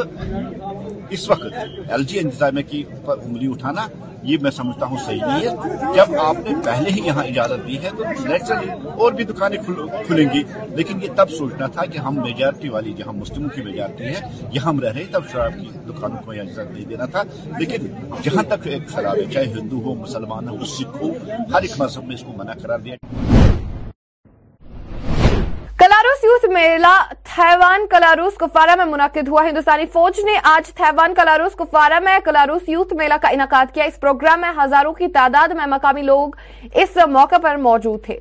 اس وقت ایل جی انتظامیہ پر انگلی اٹھانا یہ میں سمجھتا ہوں صحیح نہیں ہے جب آپ نے پہلے ہی یہاں اجازت دی ہے تو نیچرلی اور بھی دکانیں کھلیں گی لیکن یہ تب سوچنا تھا کہ ہم میجارٹی والی جہاں مسلموں کی میجارٹی ہیں یہاں ہم رہ رہے تب شراب کی دکانوں کو یہاں اجازت نہیں دینا تھا لیکن جہاں تک ایک شراب ہے چاہے ہندو ہو مسلمان ہو سکھ ہو ہر ایک مذہب میں اس کو منع قرار دیا کلاروس میلہ تھیوان کلاروس کفارہ میں منعقد ہوا ہندوستانی فوج نے آج تھیوان کلاروس کفارہ میں کلاروس یوتھ میلہ کا انعقاد کیا اس پروگرام میں ہزاروں کی تعداد میں مقامی لوگ اس موقع پر موجود تھے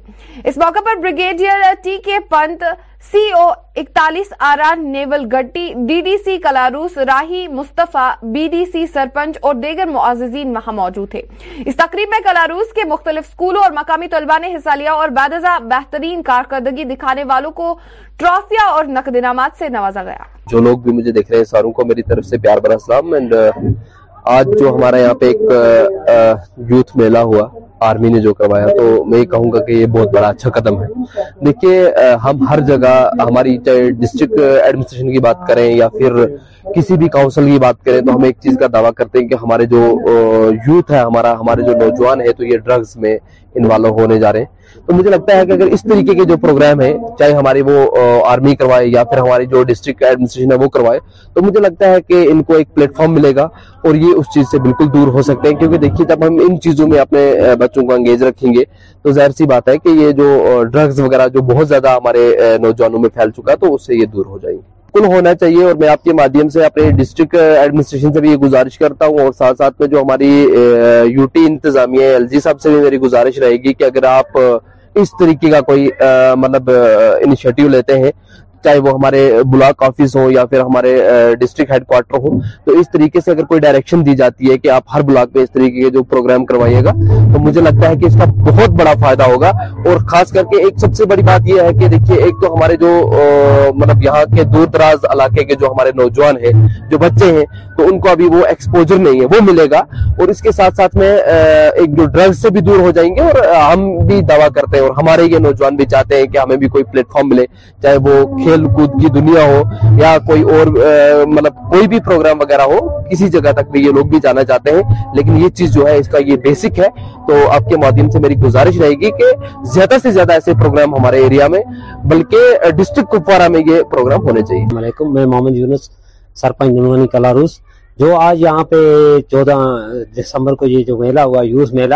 اس موقع پر brigadier T K Pant C O e اکتالیس آر نیول گٹی D D C کلاروس Rahi Mustafa B D C sarpanch اور دیگر معززین وہاں موجود تھے اس تقریب میں کلاروس کے مختلف اسکولوں اور مقامی طلبہ نے حصہ لیا اور بعد بہترین کارکردگی دکھانے والوں کو ٹرافیا اور نقد نامات سے نوازا گیا جو لوگ بھی مجھے دیکھ رہے ہیں ساروں کو میری طرف سے پیار برا اینڈ آج جو ہمارا یہاں پہ ایک یوتھ میلہ ہوا آرمی نے جو کروایا تو میں یہ کہوں گا کہ یہ بہت بڑا اچھا قدم ہے دیکھیے ہم ہر جگہ ہماری چاہے ڈسٹرکٹ ایڈمنسٹریشن کی بات کریں یا پھر کسی بھی کاؤنسل کی بات کریں تو ہم ایک چیز کا دعویٰ کرتے ہیں کہ ہمارے جو یوتھ ہے ہمارا ہمارے جو نوجوان ہے تو یہ ڈرگز میں انوالو ہونے جا رہے ہیں تو مجھے لگتا ہے کہ اگر اس طریقے کے جو پروگرام ہیں چاہے ہماری وہ آرمی کروائے یا پھر ہماری جو ڈسٹرکٹ ایڈمنسٹریشن ہے وہ کروائے تو مجھے لگتا ہے کہ ان کو ایک پلیٹ فارم ملے گا اور یہ اس چیز سے بالکل دور ہو سکتے ہیں کیونکہ دیکھیے جب ہم ان چیزوں میں اپنے بچوں کو انگیز رکھیں گے تو ظاہر سی بات ہے کہ یہ جو ڈرگز وغیرہ جو بہت زیادہ ہمارے نوجوانوں میں پھیل چکا تو اس سے یہ دور ہو جائیں گے بالکل ہونا چاہیے اور میں آپ کے مادھیم سے اپنے ڈسٹرکٹ ایڈمنسٹریشن سے بھی یہ گزارش کرتا ہوں اور ساتھ ساتھ میں جو ہماری یوٹی انتظامیہ ایل جی صاحب سے بھی میری گزارش رہے گی کہ اگر آپ اس طریقے کا کوئی مطلب انیشیٹو لیتے ہیں چاہے وہ ہمارے بلاک آفس ہو یا پھر ہمارے ڈسٹرکٹ ہیڈ کوارٹر ہو تو اس طریقے سے اگر کوئی ڈائریکشن دی جاتی ہے کہ آپ ہر بلاک میں اس طریقے کے جو پروگرام کروائیے گا تو مجھے لگتا ہے کہ اس کا بہت بڑا فائدہ ہوگا اور خاص کر کے ایک سب سے بڑی بات یہ ہے کہ دیکھیے ایک تو ہمارے جو مطلب یہاں کے دور دراز علاقے کے جو ہمارے نوجوان ہیں جو بچے ہیں تو ان کو ابھی وہ ایکسپوجر نہیں ہے وہ ملے گا اور اس کے ساتھ ساتھ میں ایک جو ڈرگ سے بھی دور ہو جائیں گے اور ہم بھی دعویٰ کرتے ہیں اور ہمارے یہ نوجوان بھی چاہتے ہیں کہ ہمیں بھی کوئی پلیٹ فارم ملے چاہے وہ کھیل کود کی دنیا ہو یا کوئی اور مطلب کوئی بھی پروگرام وغیرہ ہو کسی جگہ تک بھی یہ لوگ بھی جانا چاہتے ہیں لیکن یہ چیز جو ہے اس کا یہ بیسک ہے تو آپ کے مادھیم سے میری گزارش رہے گی کہ زیادہ سے زیادہ ایسے پروگرام ہمارے ایریا میں بلکہ ڈسٹرکٹ کپوارہ میں یہ پروگرام ہونے چاہیے سرپنچ کلاروس جو آج یہاں پہ چودہ دسمبر کو یہ جو میلہ ہوا یوز میلہ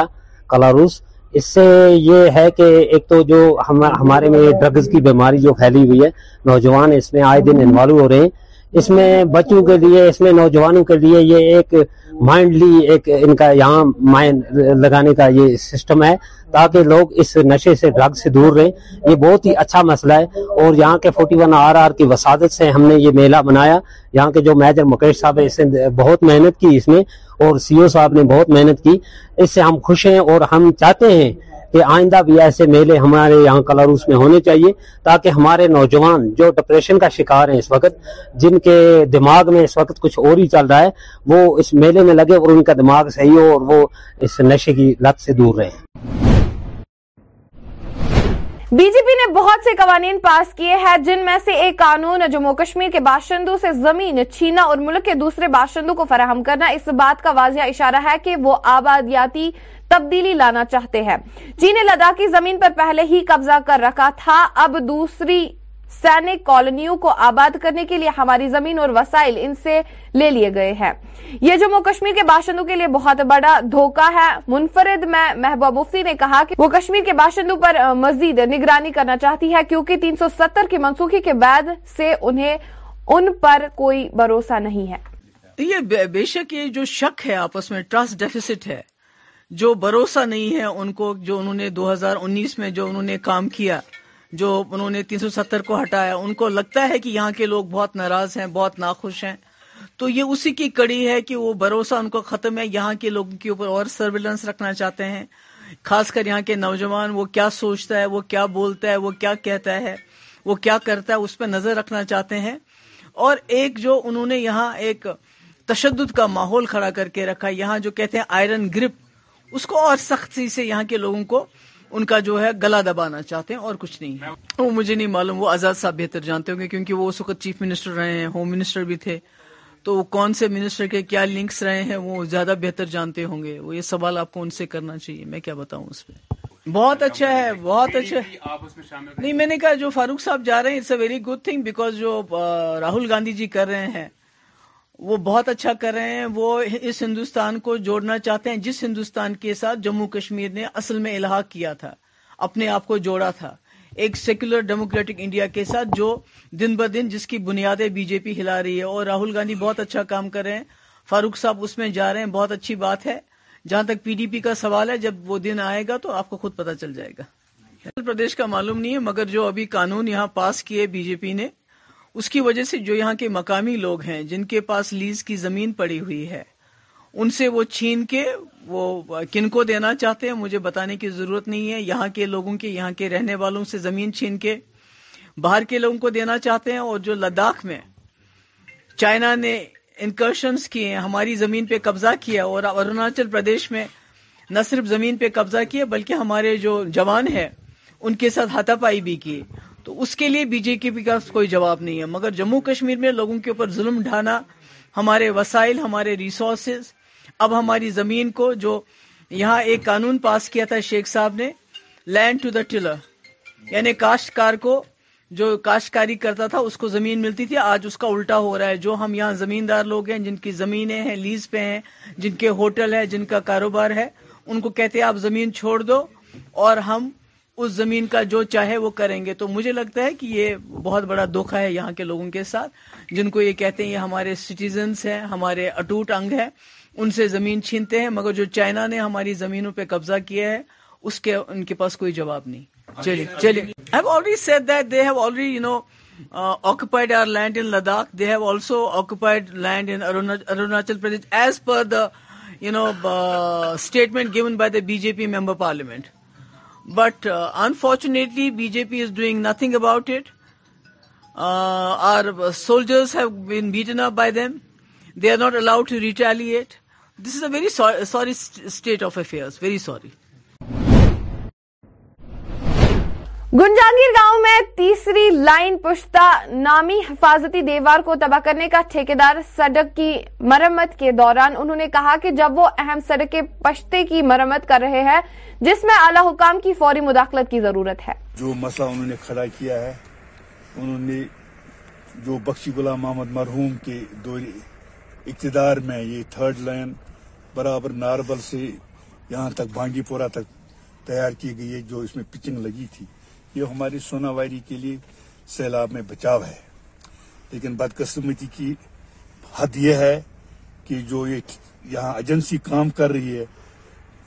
کلاروس اس سے یہ ہے کہ ایک تو جو ہمارے میں ڈرگز کی بیماری جو پھیلی ہوئی ہے نوجوان اس میں آئے دن انوالو ہو رہے ہیں اس میں بچوں کے لیے اس میں نوجوانوں کے لیے یہ ایک مائنڈلی ایک ان کا یہاں مائنڈ لگانے کا یہ سسٹم ہے تاکہ لوگ اس نشے سے ڈرگ سے دور رہیں یہ بہت ہی اچھا مسئلہ ہے اور یہاں کے فورٹی ون آر آر کی وسادت سے ہم نے یہ میلہ بنایا یہاں کے جو میجر مکیش صاحب ہے اس نے بہت محنت کی اس میں اور سی او صاحب نے بہت محنت کی اس سے ہم خوش ہیں اور ہم چاہتے ہیں کہ آئندہ بھی ایسے میلے ہمارے یہاں کلاروس میں ہونے چاہیے تاکہ ہمارے نوجوان جو ڈپریشن کا شکار ہیں اس وقت جن کے دماغ میں اس وقت کچھ اور ہی چل رہا ہے وہ اس میلے میں لگے اور ان کا دماغ صحیح ہو اور وہ اس نشے کی لت سے دور رہے بی جے پی نے بہت سے قوانین پاس کیے ہیں جن میں سے ایک قانون جموں کشمیر کے باشندوں سے زمین چھینا اور ملک کے دوسرے باشندوں کو فراہم کرنا اس بات کا واضح اشارہ ہے کہ وہ آبادیاتی تبدیلی لانا چاہتے ہیں چین نے لداخی زمین پر پہلے ہی قبضہ کر رکھا تھا اب دوسری سینک کالونیوں کو آباد کرنے کے لیے ہماری زمین اور وسائل ان سے لے لیے گئے ہیں یہ جموں کشمیر کے باشندوں کے لیے بہت بڑا دھوکہ ہے منفرد میں محبوب مفتی نے کہا کہ وہ کشمیر کے باشندوں پر مزید نگرانی کرنا چاہتی ہے کیونکہ تین سو ستر کی منسوخی کے بعد سے انہیں ان پر کوئی بھروسہ نہیں ہے یہ بے شک یہ جو شک ہے آپس میں ڈیفیسٹ ہے جو بھروسہ نہیں ہے ان کو جو انہوں نے دو ہزار انیس میں جو انہوں نے کام کیا جو انہوں نے تین سو ستر کو ہٹایا ان کو لگتا ہے کہ یہاں کے لوگ بہت ناراض ہیں بہت ناخوش ہیں تو یہ اسی کی کڑی ہے کہ وہ بھروسہ ان کو ختم ہے یہاں کے لوگوں کے اوپر اور سرویلنس رکھنا چاہتے ہیں خاص کر یہاں کے نوجوان وہ کیا سوچتا ہے وہ کیا بولتا ہے وہ کیا کہتا ہے وہ کیا کرتا ہے اس پہ نظر رکھنا چاہتے ہیں اور ایک جو انہوں نے یہاں ایک تشدد کا ماحول کھڑا کر کے رکھا یہاں جو کہتے ہیں آئرن گرپ اس کو اور سختی سے یہاں کے لوگوں کو ان کا جو ہے گلا دبانا چاہتے ہیں اور کچھ نہیں ہے وہ مجھے نہیں معلوم وہ آزاد صاحب بہتر جانتے ہوں گے کیونکہ وہ اس وقت چیف منسٹر رہے ہیں ہوم منسٹر بھی تھے تو وہ کون سے منسٹر کے کیا لنکس رہے ہیں وہ زیادہ بہتر جانتے ہوں گے وہ یہ سوال آپ کو ان سے کرنا چاہیے میں کیا بتاؤں اس پہ بہت اچھا ہے بہت اچھا نہیں میں نے کہا جو فاروق صاحب جا رہے ہیں it's a very good thing because جو راہل گاندھی جی کر رہے ہیں وہ بہت اچھا کر رہے ہیں وہ اس ہندوستان کو جوڑنا چاہتے ہیں جس ہندوستان کے ساتھ جموں کشمیر نے اصل میں الحاق کیا تھا اپنے آپ کو جوڑا تھا ایک سیکولر ڈیموکریٹک انڈیا کے ساتھ جو دن بر دن جس کی بنیادیں بی جے پی ہلا رہی ہے اور راہل گاندھی بہت اچھا کام کر رہے ہیں فاروق صاحب اس میں جا رہے ہیں بہت اچھی بات ہے جہاں تک پی ڈی پی کا سوال ہے جب وہ دن آئے گا تو آپ کو خود پتہ چل جائے گا پردیش کا معلوم نہیں ہے مگر جو ابھی قانون یہاں پاس کیے بی جے پی نے اس کی وجہ سے جو یہاں کے مقامی لوگ ہیں جن کے پاس لیز کی زمین پڑی ہوئی ہے ان سے وہ چھین کے وہ کن کو دینا چاہتے ہیں مجھے بتانے کی ضرورت نہیں ہے یہاں کے لوگوں کے یہاں کے رہنے والوں سے زمین چھین کے باہر کے لوگوں کو دینا چاہتے ہیں اور جو لداخ میں چائنا نے انکرشنس کیے ہماری زمین پہ قبضہ کیا اور اروناچل پردیش میں نہ صرف زمین پہ قبضہ کیا بلکہ ہمارے جو جوان ہیں ان کے ساتھ پائی بھی کی تو اس کے لیے بی جے پی کا کوئی جواب نہیں ہے مگر جموں کشمیر میں لوگوں کے اوپر ظلم ڈھانا ہمارے وسائل ہمارے ریسورسز اب ہماری زمین کو جو یہاں ایک قانون پاس کیا تھا شیخ صاحب نے لینڈ ٹو دا ٹلر یعنی کاشتکار کو جو کاشتکاری کرتا تھا اس کو زمین ملتی تھی آج اس کا الٹا ہو رہا ہے جو ہم یہاں زمیندار لوگ ہیں جن کی زمینیں ہیں لیز پہ ہیں جن کے ہوٹل ہیں جن کا کاروبار ہے ان کو کہتے ہیں آپ زمین چھوڑ دو اور ہم اس زمین کا جو چاہے وہ کریں گے تو مجھے لگتا ہے کہ یہ بہت بڑا دکھا ہے یہاں کے لوگوں کے ساتھ جن کو یہ کہتے ہیں یہ ہمارے سٹیزنس ہیں ہمارے اٹوٹ انگ ہیں ان سے زمین چھینتے ہیں مگر جو چائنا نے ہماری زمینوں پہ قبضہ کیا ہے اس کے ان کے پاس کوئی جواب نہیں چلیے چلیے occupied our land in Ladakh they have also occupied land Arunachal Pradesh as per the you know statement given by the B J P member parliament But uh, unfortunately, BJP is doing nothing about it. Uh, our soldiers have been beaten up by them. They are not allowed to retaliate. This is a very sorry state of affairs, very sorry. Ganjangir گاؤں میں تیسری line پشتہ نامی حفاظتی دیوار کو تباہ کرنے کا ٹھیکیدار سڑک کی مرمت کے دوران انہوں نے کہا کہ جب وہ اہم سڑک کے پشتے کی مرمت کر رہے ہیں جس میں اعلی حکام کی فوری مداخلت کی ضرورت ہے جو مسئلہ انہوں نے کھڑا کیا ہے انہوں نے جو بخشی غلام محمد مرہوم کے اقتدار میں یہ تھرڈ لائن برابر ناربل سے یہاں تک بانگی پورا تک تیار کی گئی ہے جو اس میں پچنگ لگی تھی یہ ہماری سوناواری کے لیے سیلاب میں بچاو ہے لیکن بدقسمتی کی حد یہ ہے کہ جو یہاں ایجنسی کام کر رہی ہے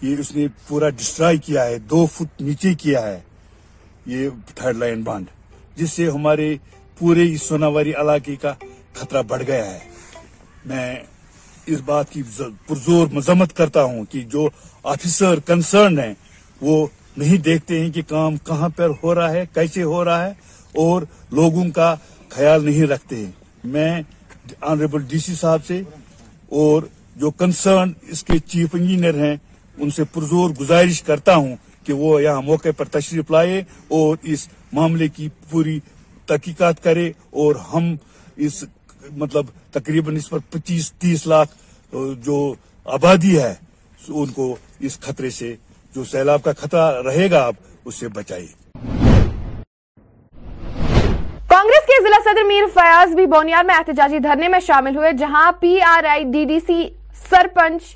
یہ اس نے پورا ڈسٹرائی کیا ہے دو فٹ نیچے کیا ہے یہ تھرڈ لائن باندھ جس سے ہمارے پورے سوناواری علاقے کا خطرہ بڑھ گیا ہے میں اس بات کی پرزور مذمت کرتا ہوں کہ جو آفیسر کنسرن ہیں وہ نہیں دیکھتے ہیں کہ کام کہاں پر ہو رہا ہے کیسے ہو رہا ہے اور لوگوں کا خیال نہیں رکھتے ہیں میں آنریبل ڈی سی صاحب سے اور جو کنسرن اس کے چیف انجینئر ہیں ان سے پرزور گزارش کرتا ہوں کہ وہ یہاں موقع پر تشریف لائے اور اس معاملے کی پوری تحقیقات کرے اور ہم اس مطلب تقریباً اس پر پچیس تیس لاکھ جو آبادی ہے ان کو اس خطرے سے جو سیلاب کا خطرہ رہے گا آپ اسے بچائیے کانگریس کے ضلع صدر میر فیاض بھی بونیار میں احتجاجی دھرنے میں شامل ہوئے جہاں P R I D D C sarpanch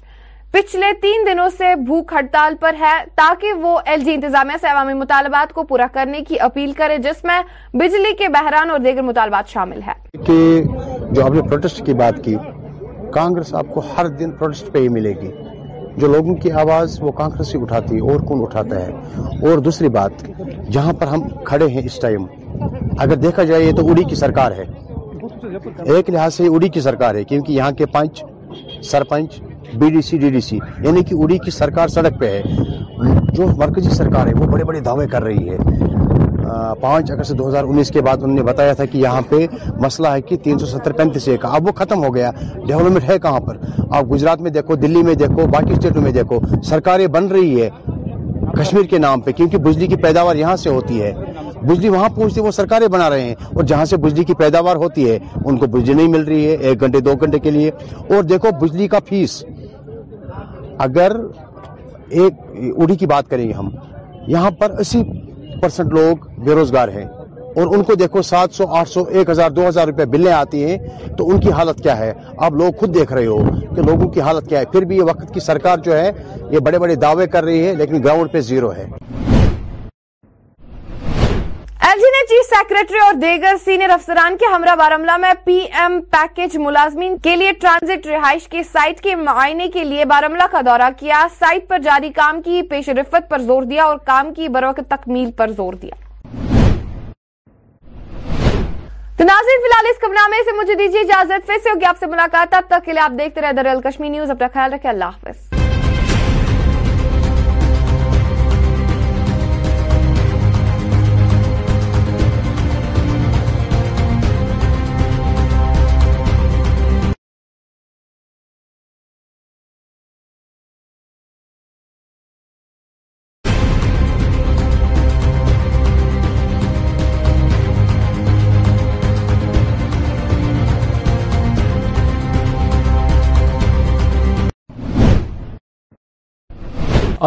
پچھلے تین دنوں سے بھوک ہڑتال پر ہے تاکہ وہ ایل جی انتظامیہ سے عوامی مطالبات کو پورا کرنے کی اپیل کرے جس میں بجلی کے بحران اور دیگر مطالبات شامل ہے کہ جو آپ نے پروٹسٹ کی بات کی کانگریس آپ کو ہر دن پروٹسٹ پہ ہی ملے گی جو لوگوں کی آواز وہ اٹھاتی ہے اور کون اٹھاتا ہے اور دوسری بات جہاں پر ہم کھڑے ہیں اس ٹائم اگر دیکھا جائے یہ تو اڑی کی سرکار ہے ایک لحاظ سے اڑی کی سرکار ہے کیونکہ یہاں کے panch sarpanch B D D D C C یعنی کہ اڑی کی سرکار سڑک پہ ہے جو مرکزی سرکار ہے وہ بڑے بڑے دعوے کر رہی ہے پانچ اگست دو ہزار بتایا تھا کہ یہاں پہ مسئلہ ہے کہ تین سو ستر ایک اب وہ ختم ہو گیا ہے کہاں پر آپ گجرات میں دیکھو دلی میں دیکھو باقی اسٹیٹوں میں دیکھو سرکاریں بن رہی ہے کشمیر کے نام پہ کیونکہ بجلی کی پیداوار یہاں سے ہوتی ہے بجلی وہاں پہنچتی وہ سرکاریں بنا رہے ہیں اور جہاں سے بجلی کی پیداوار ہوتی ہے ان کو بجلی نہیں مل رہی ہے ایک گھنٹے دو گھنٹے کے لیے اور دیکھو بجلی کا فیس اگر ایک اوڑی کی بات کریں ہم یہاں پر اسی پرسنٹ لوگ بے روزگار ہیں اور ان کو دیکھو سات سو آٹھ سو ایک ہزار دو ہزار روپے بلیں آتی ہیں تو ان کی حالت کیا ہے آپ لوگ خود دیکھ رہے ہو کہ لوگوں کی حالت کیا ہے پھر بھی یہ وقت کی سرکار جو ہے یہ بڑے بڑے دعوے کر رہی ہے لیکن گراؤنڈ پہ زیرو ہے ایل جی نے چیف سیکرٹری اور دیگر سینئر افسران کے ہمراہ بارملہ میں پی ایم پیکج ملازمین کے لیے ٹرانزٹ رہائش کے سائٹ کے معائنے کے لیے بارملہ کا دورہ کیا سائٹ پر جاری کام کی پیش رفت پر زور دیا اور کام کی بروقت تکمیل پر زور دیا تو ناظرین اس سے مجھے اجازت ہوگی آپ سے ملاقات تک کے لیے آپ دیکھتے رہے کشمیر نیوز اپنا خیال رکھیں اللہ حافظ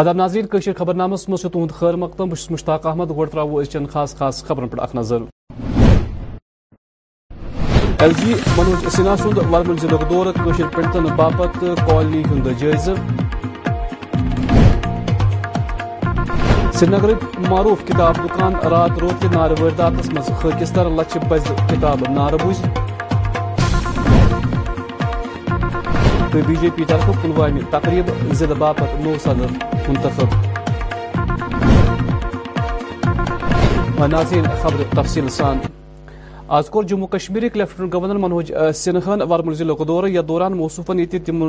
آداب ناظرین کشیر خبر نامس تہد خیر مقدم بس مشتاق احمد ترو چین خاص خاص خبرن پہ اخ نظر ایل جی منوج سنہا سند ورمل ضلع دور پنٹن باپت کالنی ہند جائز سری نگر معروف کتاب دکان رات روت نار مز خاکستر لچ بز کتاب نار بوز تو بی جے پی طرف پلوامہ تقریب ضلع باپت نو صدر منتخب ناظرین خبر تفصیل سان آز کور جموں کشمیر لیفٹنٹ گورنر منوج سنہن ورمل ضلع دورہ یتھ دوران موصوفن یہ تم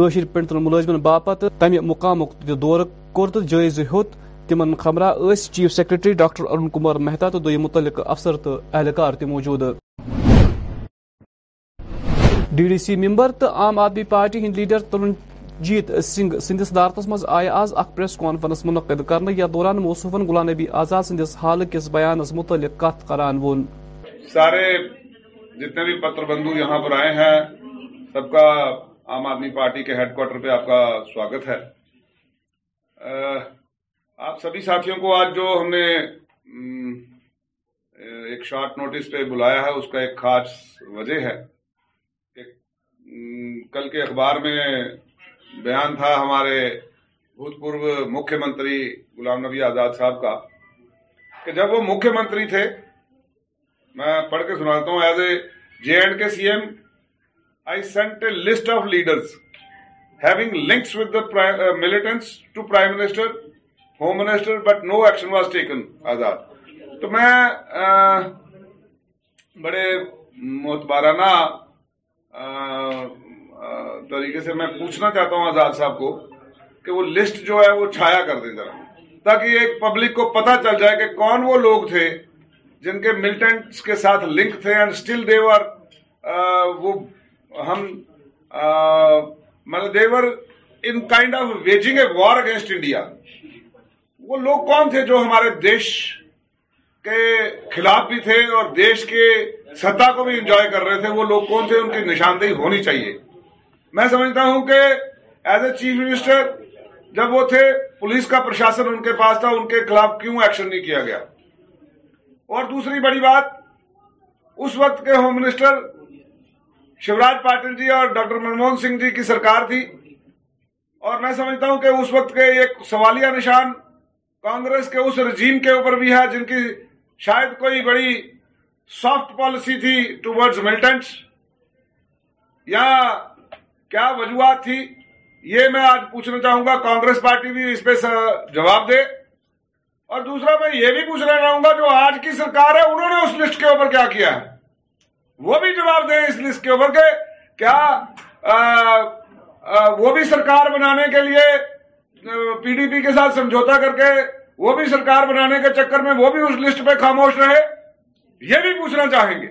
قشر پنٹ ملازمن باپت تمہ مقام تہ دور کور تو جائز ہن خبرہ اِس chief secretary doctor Arun Kumar Mehta تو دم متعلق افسر تو اہلکار موجود ڈی ڈی سی ممبر تو عام آدمی پارٹی ہند لیڈر جیت سنگھ یا عدالت موصوفن غلام نبی آزاد سندس حال کس متعلق کت کران ون سارے جتنے بھی پتر بندو یہاں پر آئے ہیں سب کا عام آدمی پارٹی کے ہیڈ کوارٹر پہ آپ کا سواگت ہے آپ سبھی ساتھیوں کو آج جو ہم نے ایک شارٹ نوٹس پہ بلایا ہے اس کا ایک خاص وجہ ہے کل کے اخبار میں بیان تھا ہمارے بھوت پور منتری غلام نبی آزاد صاحب کا کہ جب وہ مکھیہ منتری تھے میں پڑھ کے سناتا ہوں as a J and K C M I sent a list of leaders having links the militants to prime minister home minister but no action was taken Azad تو میں uh, بڑے متبارانہ طریقے سے میں پوچھنا چاہتا ہوں آزاد صاحب کو کہ وہ لسٹ جو ہے وہ چھایا کر دیں ذرا تاکہ ایک پبلک کو پتا چل جائے کہ کون وہ لوگ تھے جن کے ملٹنٹس کے ساتھ لنک تھے دیور وہ ہم they were in kind of waging a war against India وہ لوگ کون تھے جو ہمارے دیش کے خلاف بھی تھے اور دیش کے ستا کو بھی انجوائے کر رہے تھے وہ لوگ کون تھے ان کی نشاندہی ہونی چاہیے میں سمجھتا ہوں کہ ایز چیف منسٹر جب وہ تھے پولیس کا پرشاسن ان ان کے کے پاس تھا خلاف کیوں ایکشن نہیں کیا گیا اور دوسری بڑی بات اس وقت کے ہوم منسٹر شیوراج پاٹل جی اور ڈاکٹر منموہن سنگھ جی کی سرکار تھی اور میں سمجھتا ہوں کہ اس وقت کے ایک سوالیہ نشان کانگریس کے اس رجیم کے اوپر بھی ہے جن کی شاید کوئی بڑی سافٹ پالیسی تھی ٹو ورڈز یا کیا وجوہات تھی یہ میں آج پوچھنا چاہوں گا کانگریس پارٹی بھی اس پہ جواب دے اور دوسرا میں یہ بھی پوچھنا چاہوں گا جو آج کی سرکار ہے انہوں نے اس لسٹ کے اوپر کیا کیا ہے وہ بھی جواب دے اس لسٹ کے اوپر کے کیا وہ بھی سرکار بنانے کے لیے پی ڈی پی کے ساتھ سمجھوتا کر کے وہ بھی سرکار بنانے کے چکر میں وہ بھی اس لسٹ پہ خاموش رہے یہ بھی پوچھنا چاہیں گے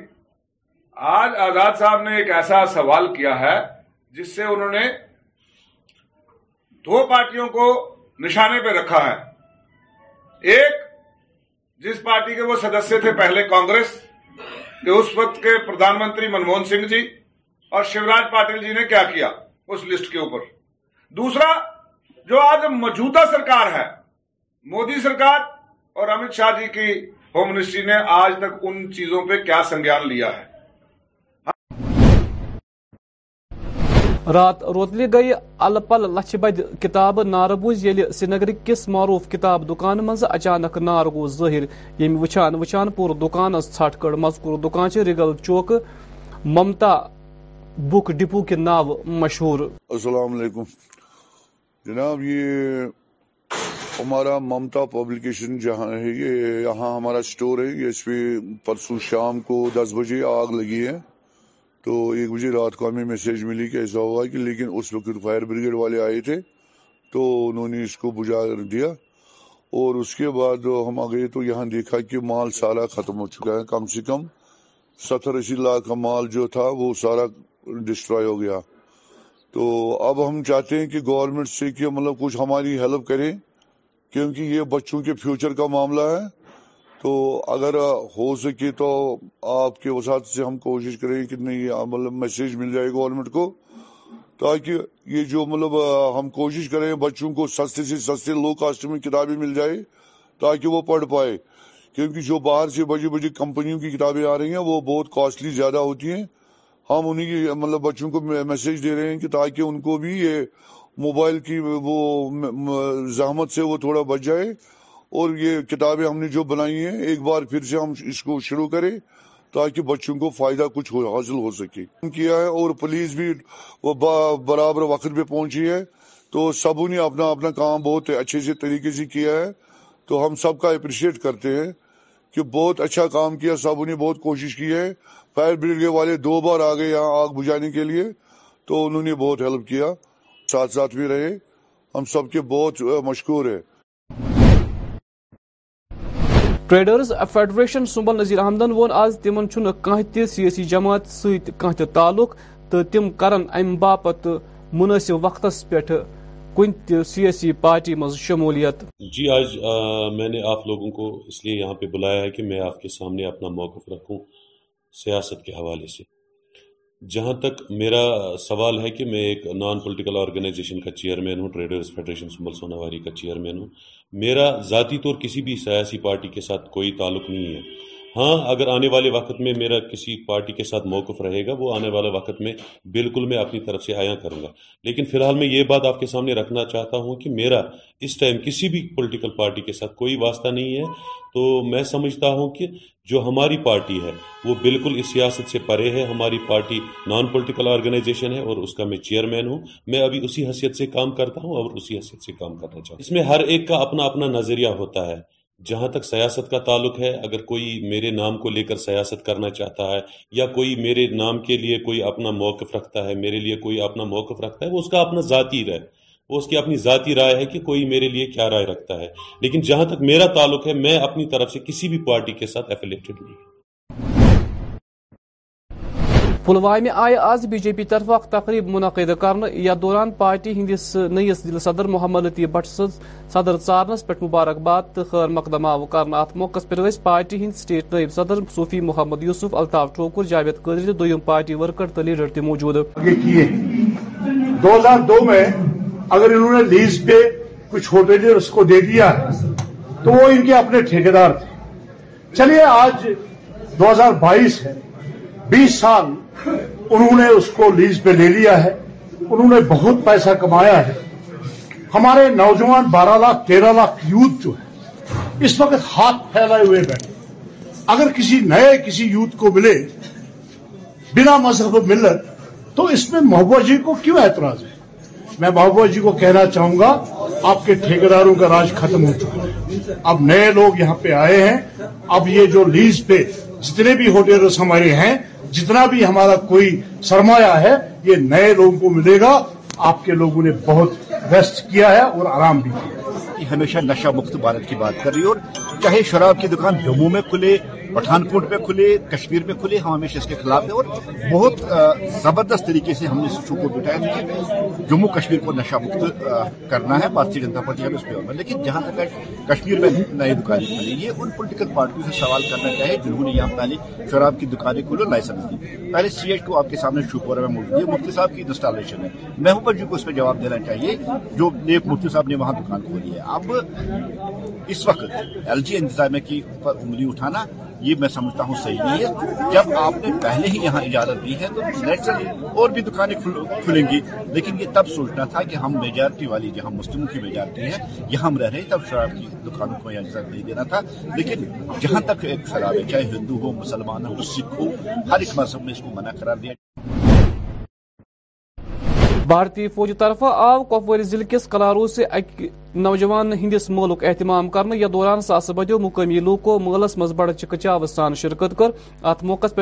آج آزاد صاحب نے ایک ایسا سوال کیا ہے جس سے انہوں نے دو پارٹیوں کو نشانے پہ رکھا ہے ایک جس پارٹی کے وہ سدسیہ تھے پہلے کانگریس کہ اس وقت کے پردھان منتری منموہن سنگھ جی اور شیوراج پاٹل جی نے کیا اس لسٹ کے اوپر دوسرا جو آج موجودہ سرکار ہے مودی سرکار اور امت شاہ جی کی ہوم منسٹری نے آج تک ان چیزوں پہ کیا سنگیان لیا ہے رات روتل گئی ال پل لچھ بد کتاب نار یلی سری کس معروف کتاب دکان مز اچانک نار گو ظاہر یم وچان وچان پور دکان ژھٹ کڑ مذکور دکان چ رگل چوک ممتا بک ڈپو کے ناو مشہور السلام علیکم جناب یہ ہمارا ممتا پبلیکیشن جہاں ہے یہ یہاں ہمارا سٹور ہے یہ اس پہ پرسوں شام کو دس بجے آگ لگی ہے تو ایک بجے رات کو ہمیں میسج ملی کہ ایسا ہوا کہ لیکن اس وقت فائر بریگیڈ والے آئے تھے تو انہوں نے اس کو بجا کر دیا اور اس کے بعد ہم آگئے تو یہاں دیکھا کہ مال سارا ختم ہو چکا ہے کم سے کم ستر اسی لاکھ کا مال جو تھا وہ سارا ڈسٹروائے ہو گیا تو اب ہم چاہتے ہیں کہ گورنمنٹ سے کیا مطلب کچھ ہماری ہیلپ کریں کیونکہ یہ بچوں کے فیوچر کا معاملہ ہے تو اگر ہو سکے تو آپ کے وسعت سے ہم کوشش کریں کہ نہیں مطلب میسیج مل جائے گورنمنٹ کو تاکہ یہ جو مطلب ہم کوشش کریں بچوں کو سستے سے سستے لو کاسٹ میں کتابیں مل جائے تاکہ وہ پڑھ پائے کیونکہ جو باہر سے بڑی بڑی کمپنیوں کی کتابیں آ رہی ہیں وہ بہت کاسٹلی زیادہ ہوتی ہیں ہم انہیں مطلب بچوں کو میسیج دے رہے ہیں کہ تاکہ ان کو بھی یہ موبائل کی وہ زحمت سے وہ تھوڑا بچ جائے اور یہ کتابیں ہم نے جو بنائی ہیں ایک بار پھر سے ہم اس کو شروع کریں تاکہ بچوں کو فائدہ کچھ حاصل ہو سکے کیا ہے اور پولیس بھی وہ برابر وقت پہ پہنچی ہے تو سب نے اپنا اپنا کام بہت اچھے سے طریقے سے کیا ہے تو ہم سب کا اپریشیٹ کرتے ہیں کہ بہت اچھا کام کیا سب نے بہت کوشش کی ہے فائر بریگیڈ والے دو بار آ گئے یہاں آگ بجھانے کے لیے تو انہوں نے بہت ہیلپ کیا ساتھ ساتھ بھی رہے ہم سب کے بہت مشکور ہے ٹریڈرز فیڈریشن سنبل نذیر احمدن وون آز تمن چھو نہ کہ سیاسی جماعت ست کہ تعلق تو تم کر ام باپت مناسب وقت پہ کن سیاسی پارٹی مز شمولیت جی آج میں نے آپ لوگوں کو اس لیے یہاں پہ بلایا ہے کہ میں آپ کے سامنے اپنا موقف رکھوں سیاست کے حوالے سے جہاں تک میرا سوال ہے کہ میں ایک نان پولیٹیکل آرگنائزیشن کا چیئرمین ہوں ٹریڈرز فیڈریشن سنبل سوناواری کا چیئرمین ہوں میرا ذاتی طور کسی بھی سیاسی پارٹی کے ساتھ کوئی تعلق نہیں ہے ہاں اگر آنے والے وقت میں میرا کسی پارٹی کے ساتھ موقف رہے گا وہ آنے والے وقت میں بالکل میں اپنی طرف سے آیا کروں گا لیکن فی الحال میں یہ بات آپ کے سامنے رکھنا چاہتا ہوں کہ میرا اس ٹائم کسی بھی پولیٹیکل پارٹی کے ساتھ کوئی واسطہ نہیں ہے تو میں سمجھتا ہوں کہ جو ہماری پارٹی ہے وہ بالکل اس سیاست سے پرے ہے ہماری پارٹی نان پولیٹیکل آرگنائزیشن ہے اور اس کا میں چیئرمین ہوں میں ابھی اسی حیثیت سے کام کرتا ہوں اور اسی حیثیت سے کام کرنا چاہتا ہوں اس میں ہر ایک کا اپنا اپنا نظریہ ہوتا ہے جہاں تک سیاست کا تعلق ہے اگر کوئی میرے نام کو لے کر سیاست کرنا چاہتا ہے یا کوئی میرے نام کے لیے کوئی اپنا موقف رکھتا ہے میرے لیے کوئی اپنا موقف رکھتا ہے وہ اس کا اپنا ذاتی رائے وہ اس کی اپنی ذاتی رائے ہے کہ کوئی میرے لیے کیا رائے رکھتا ہے لیکن جہاں تک میرا تعلق ہے میں اپنی طرف سے کسی بھی پارٹی کے ساتھ ایفیلیٹڈ نہیں ہوں پلوامہ آئے آز بی جے پی طرف تقریب منعقد کرنے یا دوران پارٹی ہندس نئیس دل صدر محمد لطیف بٹ سز صدر چارنس پہ مبارکباد تو خیر مقدمہ ات موقع پر سٹیٹ نیب صدر صوفی محمد یوسف الطاف ٹھوکر جاوید قدر دوم پارٹی ورکر تو لیڈر تک موجود دو ہزار دو میں اگر انہوں نے لیز پہ کچھ چھوٹے اس کو دے دیا تو وہ ان کے اپنے دار تھے چلیے آج دو ہزار بائیس بیس سال انہوں نے اس کو لیز پہ لے لیا ہے انہوں نے بہت پیسہ کمایا ہے ہمارے نوجوان بارہ لاکھ تیرہ لاکھ یوتھ جو ہے اس وقت ہاتھ پھیلائے ہوئے بیٹھے اگر کسی نئے کسی یوتھ کو ملے بنا مذہب ملت تو اس میں محبوبہ جی کو کیوں اعتراض ہے میں محبوبہ جی کو کہنا چاہوں گا آپ کے ٹھیکداروں کا راج ختم ہو چکا ہے اب نئے لوگ یہاں پہ آئے ہیں اب یہ جو لیز پہ جتنے بھی ہوٹلس ہمارے ہیں جتنا بھی ہمارا کوئی سرمایہ ہے یہ نئے لوگوں کو ملے گا آپ کے لوگوں نے بہت ویسٹ کیا ہے اور آرام بھی کیا ہمیشہ نشہ مکت بارت کی بات کر رہی اور چاہے شراب کی دکان جموں میں کھلے پٹھان کوٹ پہ کھلے کشمیر میں کھلے ہم ہمیشہ اس کے خلاف ہیں اور بہت زبردست طریقے سے ہم نے بٹھایا کہ جموں کشمیر کو نشا مکت کرنا ہے پارٹی اس پہ لیکن جہاں تک کشمیر میں یہ ان پولیٹیکل پارٹیوں سے سوال کرنا چاہیے جنہوں نے یہاں پہلے شراب کی دکانیں دی پہلے سی ایچ کو آپ کے سامنے میں موجود ہے مفتی صاحب کی انسٹالیشن ہے محبوبہ جی کو اس پہ جواب دینا چاہیے جو نیک مفتی صاحب نے وہاں دکان کھولی ہے اب اس وقت ایل جی انتظامیہ کے انگلی اٹھانا یہ میں سمجھتا ہوں صحیح نہیں ہے جب آپ نے پہلے ہی یہاں اجازت دی ہے تو اور بھی دکانیں کھلیں گی لیکن یہ تب سوچنا تھا کہ ہم میجارٹی والی جہاں مسلموں کی میجارٹی ہیں یہاں ہم رہ رہے ہیں تب شراب کی دکانوں کو یہاں اجازت نہیں دینا تھا لیکن جہاں تک ایک شراب ہے چاہے ہندو ہو مسلمان ہو سکھ ہو ہر ایک مذہب میں اس کو منع قرار دیا بھارتی فوجی طرف آو کپواری ضلع کس کلارو سے اک نوجوان ہندس ملک اہتمام کرنے یا دوران ساس بدیو مقامی لوکو محلس مز بڑ چکچا سان شرکت کر ات موقع پہ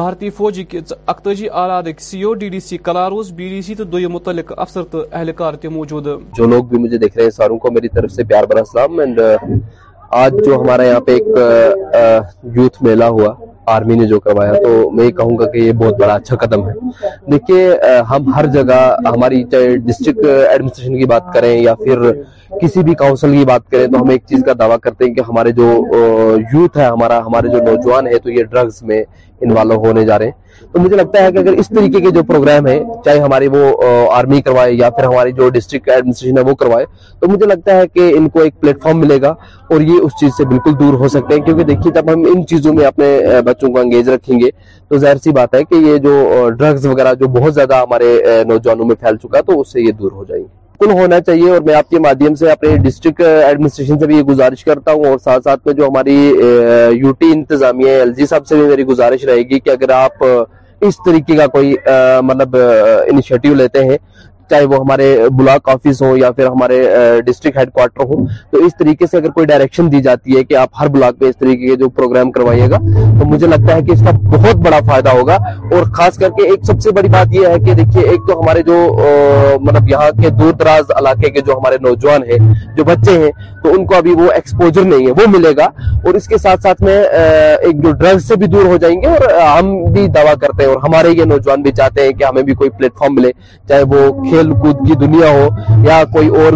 بھارتی فوجی اکتجی آراد C O D D C Kalaroos B D C تو دو متعلق افسر تو اہلکار توجود آج جو ہمارا یہاں پہ ایک یوتھ میلہ ہوا آرمی نے جو کروایا تو میں یہ کہوں گا کہ یہ بہت بڑا اچھا قدم ہے دیکھیے ہم ہر جگہ ہماری چاہے ڈسٹرک ایڈمنسٹریشن کی بات کریں یا پھر کسی بھی کاؤنسل کی بات کریں تو ہم ایک چیز کا دعویٰ کرتے ہیں کہ ہمارے جو یوتھ ہے ہمارا ہمارے جو نوجوان ہے تو یہ ڈرگز میں انوالو ہونے جا رہے ہیں تو مجھے لگتا ہے کہ اگر اس طریقے کے جو پروگرام ہیں چاہے ہماری وہ آرمی کروائے یا پھر ہماری جو ڈسٹرکٹ ایڈمنسٹریشن ہے وہ کروائے تو مجھے لگتا ہے کہ ان کو ایک پلیٹ فارم ملے گا اور یہ اس چیز سے بالکل دور ہو سکتے ہیں کیونکہ دیکھیے جب ہم ان چیزوں میں اپنے بچوں کو انگیج رکھیں گے تو ظاہر سی بات ہے کہ یہ جو ڈرگز وغیرہ جو بہت زیادہ ہمارے نوجوانوں میں پھیل چکا تو اس سے یہ دور ہو جائیں گے بالکل ہونا چاہیے اور میں آپ کے مادھیم سے اپنے ڈسٹرکٹ ایڈمنسٹریشن سے بھی یہ گزارش کرتا ہوں اور ساتھ ساتھ میں جو ہماری یوٹی انتظامیہ ایل جی صاحب سے بھی میری گزارش رہے گی کہ اگر آپ اس طریقے کا کوئی مطلب انیشیٹو لیتے ہیں چاہے وہ ہمارے بلاک آفس ہو یا پھر ہمارے ڈسٹرکٹ ہیڈ کوارٹر ہو تو اس طریقے سے اگر کوئی ڈائریکشن دی جاتی ہے کہ آپ ہر بلاک پہ اس طریقے کے جو پروگرام کروائیے گا تو مجھے لگتا ہے کہ اس کا بہت بڑا فائدہ ہوگا اور خاص کر کے ایک سب سے بڑی بات یہ ہے کہ دیکھیے ایک تو ہمارے جو مطلب یہاں کے دور دراز علاقے کے جو ہمارے نوجوان ہیں جو بچے ہیں تو ان کو ابھی وہ ایکسپوجر نہیں ہے وہ ملے گا اور اس کے ساتھ ساتھ میں ایک جو ڈرگ سے بھی دور ہو جائیں گے اور ہم بھی دعویٰ کرتے ہیں اور ہمارے یہ نوجوان بھی چاہتے ہیں کہ ہمیں بھی کوئی پلیٹ فارم ملے چاہے وہ کھیل کود کی دنیا ہو یا کوئی اور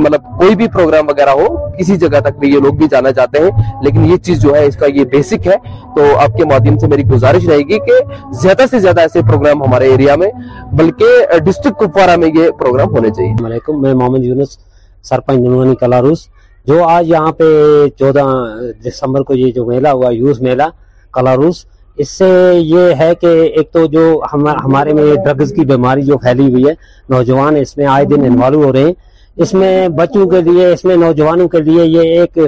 مطلب کوئی بھی پروگرام وغیرہ ہو کسی جگہ تک بھی یہ لوگ بھی جانا چاہتے ہیں لیکن یہ چیز جو ہے اس کا یہ بیسک ہے تو آپ کے مادھیم سے میری گزارش رہے گی کہ زیادہ سے زیادہ ایسے پروگرام ہمارے ایریا میں بلکہ ڈسٹرکٹ کپوارہ میں یہ پروگرام ہونے چاہیے علیکم میں محمد یونس سرپنچ ننوانی کلاروس جو آج یہاں پہ چودہ دسمبر کو یہ جو میلہ ہوا یوز میلہ کلاروس اس سے یہ ہے کہ ایک تو جو ہمارے میں ڈرگز کی بیماری جو پھیلی ہوئی ہے نوجوان اس میں آئے دن انوالو ہو رہے ہیں اس میں بچوں کے لیے اس میں نوجوانوں کے لیے یہ ایک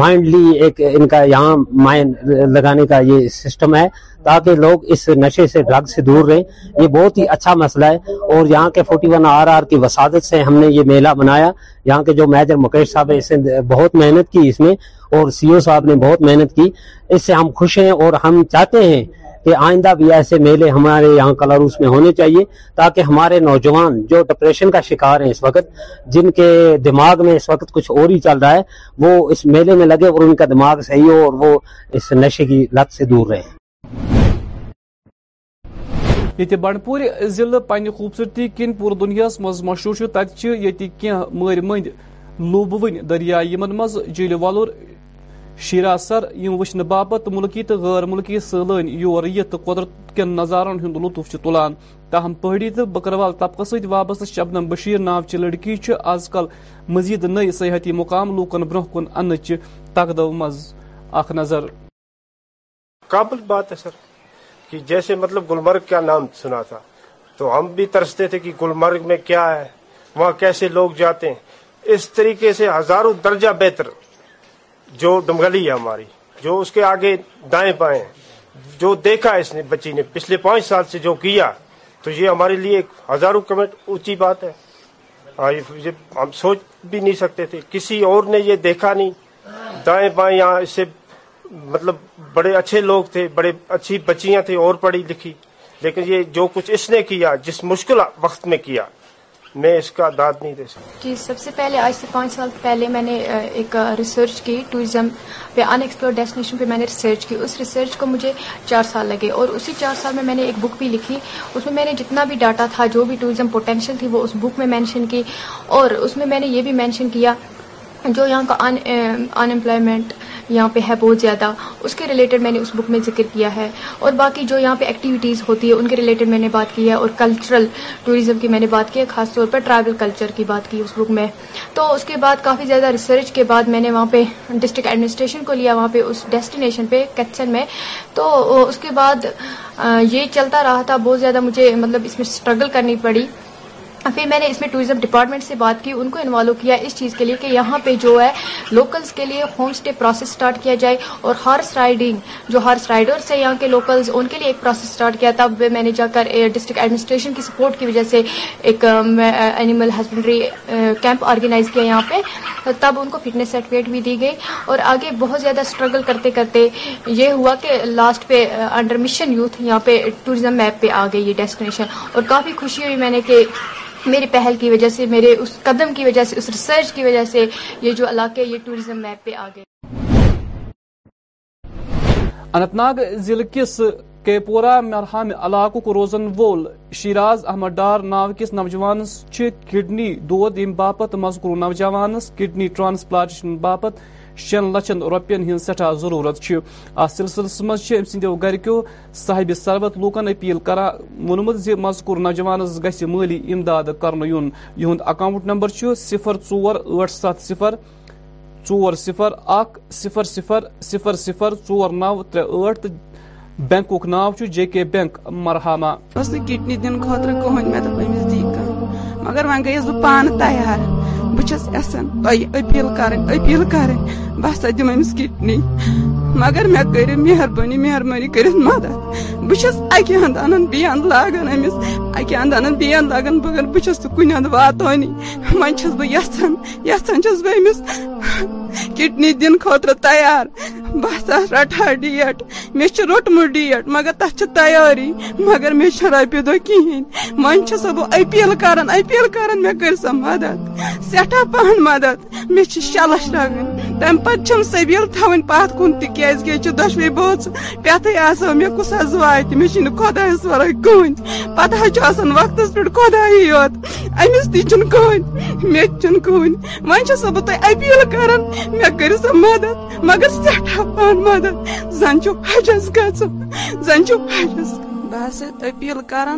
مائنڈلی ایک ان کا یہاں مائنڈ لگانے کا یہ سسٹم ہے تاکہ لوگ اس نشے سے ڈرگ سے دور رہیں یہ بہت ہی اچھا مسئلہ ہے اور یہاں کے فورٹی ون آر آر کی وسادت سے ہم نے یہ میلہ بنایا یہاں کے جو میجر مکیش صاحب ہے اس نے بہت محنت کی اس میں اور سی او صاحب نے بہت محنت کی اس سے ہم خوش ہیں اور ہم چاہتے ہیں کہ آئندہ بھی ایسے میلے ہمارے یہاں کلاروس میں ہونے چاہیے تاکہ ہمارے نوجوان جو ڈپریشن کا شکار ہیں اس وقت جن کے دماغ میں اس وقت کچھ اور ہی چل رہا ہے وہ اس میلے میں لگے اور ان کا دماغ صحیح ہو اور وہ اس نشے کی لت سے دور رہے بنڈ پور ضلع پنہ خوبصورتی کن پور دنیا مز مشہور مر مند دریا شیرا سر یہ وچھنے باپت ملکی تو غیر ملکی سلن یور یت قدرت کن نظارن ہند لطف چھ تلان تاہم پہاڑی تو بکروال طبقہ ست وابستہ شبنم بشیر چی چہ چھ آز کل مزید نئی سیاحتی مقام لوکن برہ انچ تقدو اخ نظر قابل بات ہے سر کہ جیسے مطلب گلمرگ کیا نام سنا تھا تو ہم بھی ترستے تھے کہ گلمرگ میں کیا ہے وہاں کیسے لوگ جاتے ہیں اس طریقے سے ہزاروں درجہ بہتر جو ڈمگلی ہے ہماری جو اس کے آگے دائیں بائیں جو دیکھا اس نے بچی نے پچھلے پانچ سال سے جو کیا تو یہ ہمارے لیے ہزاروں کمنٹ اونچی بات ہے ہم سوچ بھی نہیں سکتے تھے کسی اور نے یہ دیکھا نہیں دائیں بائیں یہاں اس سے مطلب بڑے اچھے لوگ تھے بڑے اچھی بچیاں تھے اور پڑھی لکھی لیکن یہ جو کچھ اس نے کیا جس مشکل وقت میں کیا میں اس کا داد نہیں دے سکتا جی سب سے پہلے آج سے پانچ سال پہلے میں نے ایک ریسرچ کی ٹوریزم پہ ان ایکسپلور ڈیسٹینیشن پہ میں نے ریسرچ کی اس ریسرچ کو مجھے چار سال لگے اور اسی چار سال میں میں نے ایک بک بھی لکھی اس میں میں نے جتنا بھی ڈاٹا تھا جو بھی ٹوریزم پوٹینشیل تھی وہ اس بک میں مینشن کی اور اس میں میں نے یہ بھی مینشن کیا جو یہاں کا ان امپلائمنٹ um, یہاں پہ ہے بہت زیادہ اس کے ریلیٹڈ میں نے اس بک میں ذکر کیا ہے اور باقی جو یہاں پہ ایکٹیویٹیز ہوتی ہے ان کے ریلیٹڈ میں نے بات کی ہے اور کلچرل ٹوریزم کی میں نے بات کی ہے خاص طور پر ٹرائبل کلچر کی بات کی اس بک میں تو اس کے بعد کافی زیادہ ریسرچ کے بعد میں نے وہاں پہ ڈسٹرکٹ ایڈمنسٹریشن کو لیا وہاں پہ اس ڈیسٹینیشن پہ کچن میں تو اس کے بعد یہ چلتا رہا تھا بہت زیادہ مجھے مطلب اس میں اسٹرگل کرنی پڑی پھر میں نے اس میں ٹوریزم ڈپارٹمنٹ سے بات کی ان کو انوالو کیا اس چیز کے لیے کہ یہاں پہ جو ہے لوکلز کے لیے ہوم اسٹے پروسیس سٹارٹ کیا جائے اور ہارس رائڈنگ جو ہارس رائڈرس ہیں یہاں کے لوکلز ان کے لیے ایک پروسیس سٹارٹ کیا تب میں نے جا کر ڈسٹرکٹ ایڈمنسٹریشن کی سپورٹ کی وجہ سے ایک اینیمل ہسبینڈری کیمپ آرگنائز کیا یہاں پہ تب ان کو فٹنس سرٹیفکیٹ بھی دی گئی اور آگے بہت زیادہ اسٹرگل کرتے کرتے یہ ہوا کہ لاسٹ پہ انڈر مشن یوتھ یہاں پہ ٹوریزم میپ پہ آ گئی یہ ڈیسٹینیشن اور کافی خوشی ہوئی میں نے کہ میری پہل کی وجہ سے میرے اس قدم کی وجہ سے اس ریسرچ کی وجہ سے یہ جو علاقہ یہ میپ پہ اننت ناگ ضلع کس کیپورہ مرہام علاقوں روزن وول شیراز احمد ڈار ناو کس نوجوانس کڈنی دود یم باپت مذکور نوجوانس کڈنی ٹرانسپلانٹیشن باپت شن لچن ہن سٹھا ضرورت اس سلسلس مند گھرک صاحب ثربت لوکن اپیل وزکور نوجوان مٲلی مالی امداد یُن یون اکاؤنٹ نمبر صِفر اکھ صِفر صِفر صفر صِفر صفر صفر ترٛےٚ ٲٹھ تر آٹھ بینک نا جے کے بینک تیار بس یسان کرپیل کرے کرو مہربانی مہربانی کرد بس اکی ہند ان بیگان اکی ہند ان بیگان بہس تو کن وات وس بس بہس کڈنی دن خاطر تیار بہ سا رٹا ڈیٹ مے روٹمت ڈیٹ مگر تیاری مگر مے رپی دہ کہین سا بہ اپیل کر میں کر سا مدد سٹھا پہن مدد مے شی لچھ لگ تمہ پم سب تھوت کن تازہ یہ دشوئی بتائیے آس حس و مجھے خداس وائر کہیں پھر وقتس پہ خدائی یوتس تھی کہیں متیں ون چاہیے اپیل کر مدد مدد مگر بہت اپیل کر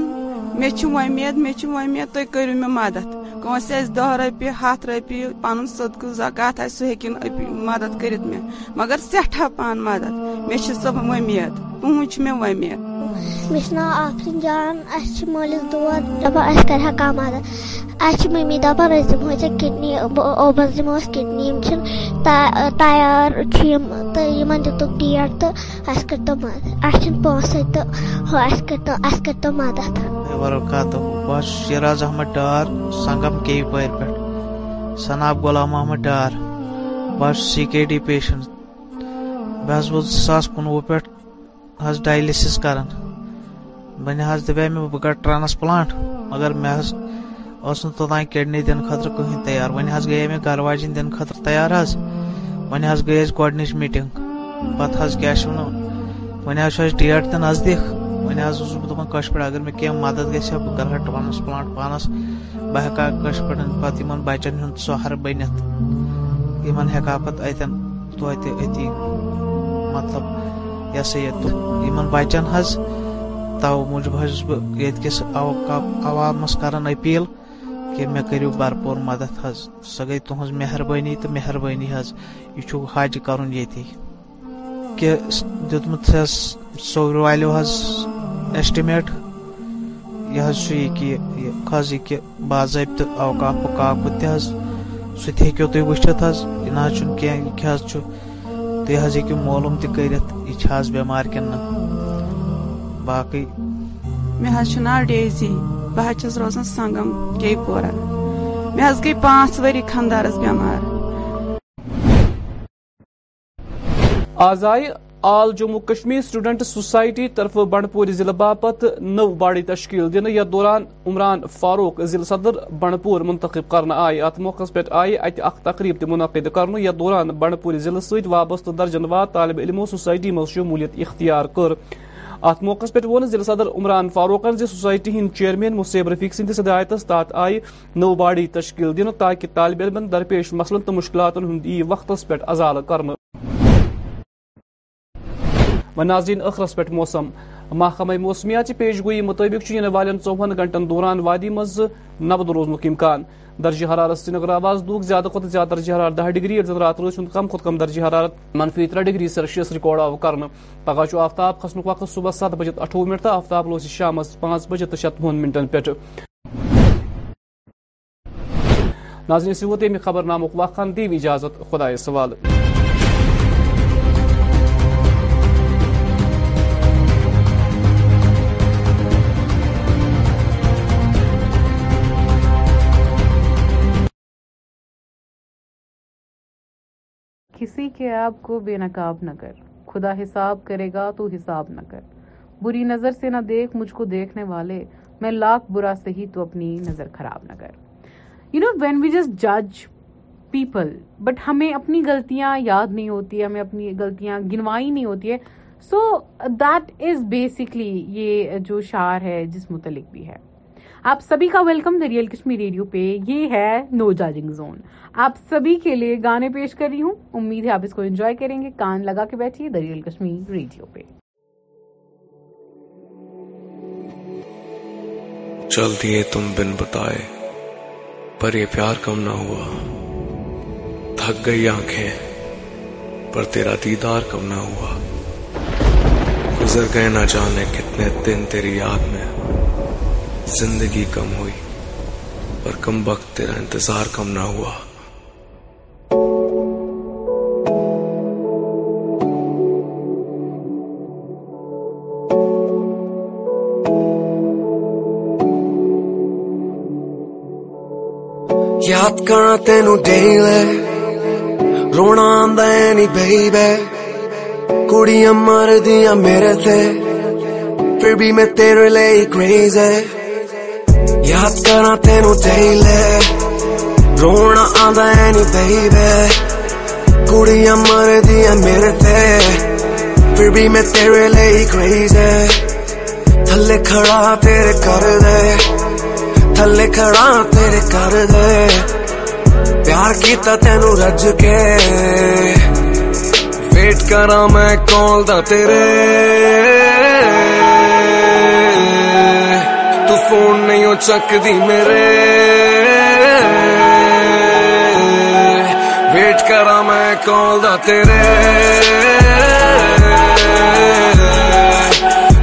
مے ومید مے ومید تیو مدد کونس دہ روپیے ہاتھ روپیے پنس صدقہ زکات آ سکون مدد مگر سٹہ پہ مدد میچ ومید ناو آف جان مالس دہ مدد ابھی ممی دہ دم ذہنی ابس دڈنی تیار اب پوسے تو مدد بہت شیرا احمد ڈار سنگم غلام احمد ڈار زٕ ساس کُنوُہ پٮ۪ٹھ حض ڈایلسس کران بنے حض دبے میں بہ کر ٹرانسپلانٹ مگر میں حض اس نو توتائی کڈنی دن خطر کہیں تیار ونی حض گئے میں گھر واجن دن خطر تیار حض ونی حض گئے اس کوارڈنیش میٹنگ پت حض کیا شنو ونی حض شوش ڈیٹ تن نزدیک ونی حض اس بہ کر کش پڑ اگر میں کیم مدد گیسہ بہ کر ہٹ ٹرانسپلانٹ پانس بہ ہکا کش پڑ پت من بچن ہن سہر بنت یمن ہکا پت ایتن تو ایتی مطلب یہ سا یہ تمہ بچن حض تو موجب حس بس عوامس کران اپیل کہ مے کرو بھرپور مدد حض سہ گئی تہذ مہربانی تو مہربانی حض یہ حج کر دمت سور والو حض ایسٹمیٹ یہ حض یہ کہ حض یہ باضابطہ اوقاف کاکت تہ سہ تھی ہوں تھی وچت حض یہ نا کی حض چھ حظ حظ ہیٚکِو تہِ کٔرِتھ یہِ کِنہٕ نہٕ باقٕے مےٚ حظ چھُ ناو ڈیزی بہٕ حظ چھَس روزان کے پورا سنگمورہ مے گئی پانچ وی خاندارس آیہِ all Jammu Kashmir student society طرف بنڈور ضلع باپت نو باڑی تشکیل دن تھ دوران عمران فاروق ضلع صدر بن پور منتخب کرنا آئی ات موقع پہ آئی ات اخ تقریب تہ منعقد كرنے يت دوران بنڈور ضلع ست وابستہ درجن واد طالب علمو سوسائٹی مز شمولیت اختیار کر ات موقع پہ وون ضلع صدر عمران فاروقن ز س ہند چیئرمین مصیب رفیق سندس ہدايتس تحت آئی نو باڑی تشکیل دن تاکہ طالب علم درپیش مسلن تو مشکلات ہند ای وقت پہ ازالہ كرنا ناظرین اخرس پہ موسم محکمہ موسمیات پیش گوئی مطابق چھ والن چوہن گنٹن دوران وادی مز نبد روزن امکان درجہ حرارت سری نگر دودھ زیادہ زیادہ درجہ حرارت دہ ڈگری رات روز کم کم درجہ حرارت منفی تر ڈگری سیلسیس ریکارڈ آو کم پگہ آفتاب کھسن وقت صبح ست بجے اٹھوہ منٹ آفتاب روز شام پانچ بجے تو شتوہ منٹن پہ خبر نامک وقان دیو اجازت خدا کسی کے آپ کو بے نقاب نہ کر خدا حساب کرے گا تو حساب نہ کر بری نظر سے نہ دیکھ مجھ کو دیکھنے والے میں لاکھ برا ہی تو اپنی نظر خراب نہ کر you know when we just جج پیپل بٹ ہمیں اپنی غلطیاں یاد نہیں ہوتی ہمیں اپنی غلطیاں گنوائی نہیں ہوتی ہے سو دیٹ از بیسکلی یہ جو شعر ہے جس متعلق بھی ہے آپ سبھی کا welcome the real Kashmir radio پہ یہ ہے نو جاجنگ زون آپ سبھی کے لیے گانے پیش کر رہی ہوں امید ہے آپ اس کو انجوائے کریں گے کان لگا کے بیٹھیے دا ریئل کشمیر ریڈیو پہ چل دیے تم بن بتائے پر یہ پیار کم نہ ہوا تھک گئی آنکھیں پر تیرا دیدار کم نہ ہوا گزر گئے نہ جانے کتنے دن تیری یاد میں زندگی کم ہوئی پر کم وقت تیرا انتظار کم نہ ہوا یادگار تین دہی ہے رونا بے کڑیاں مار دیا میرے تھے پھر بھی میں تیرے لیے کریز ہے یاد کرا تینو چاہی رونا آدھا ہے نی بہی بے کڑیاں مر دیا میرے تے پھر بھی میں تیرے لئی کریز ہے تھلے کھڑا تیرے کر دے تھلے کھڑا تیرے کر دے پیار کیتا تینو رج کے ویٹ کرا میں کال دا تیرے فون نہیں چکری میرے ویٹ کرا میں کال دا تیرے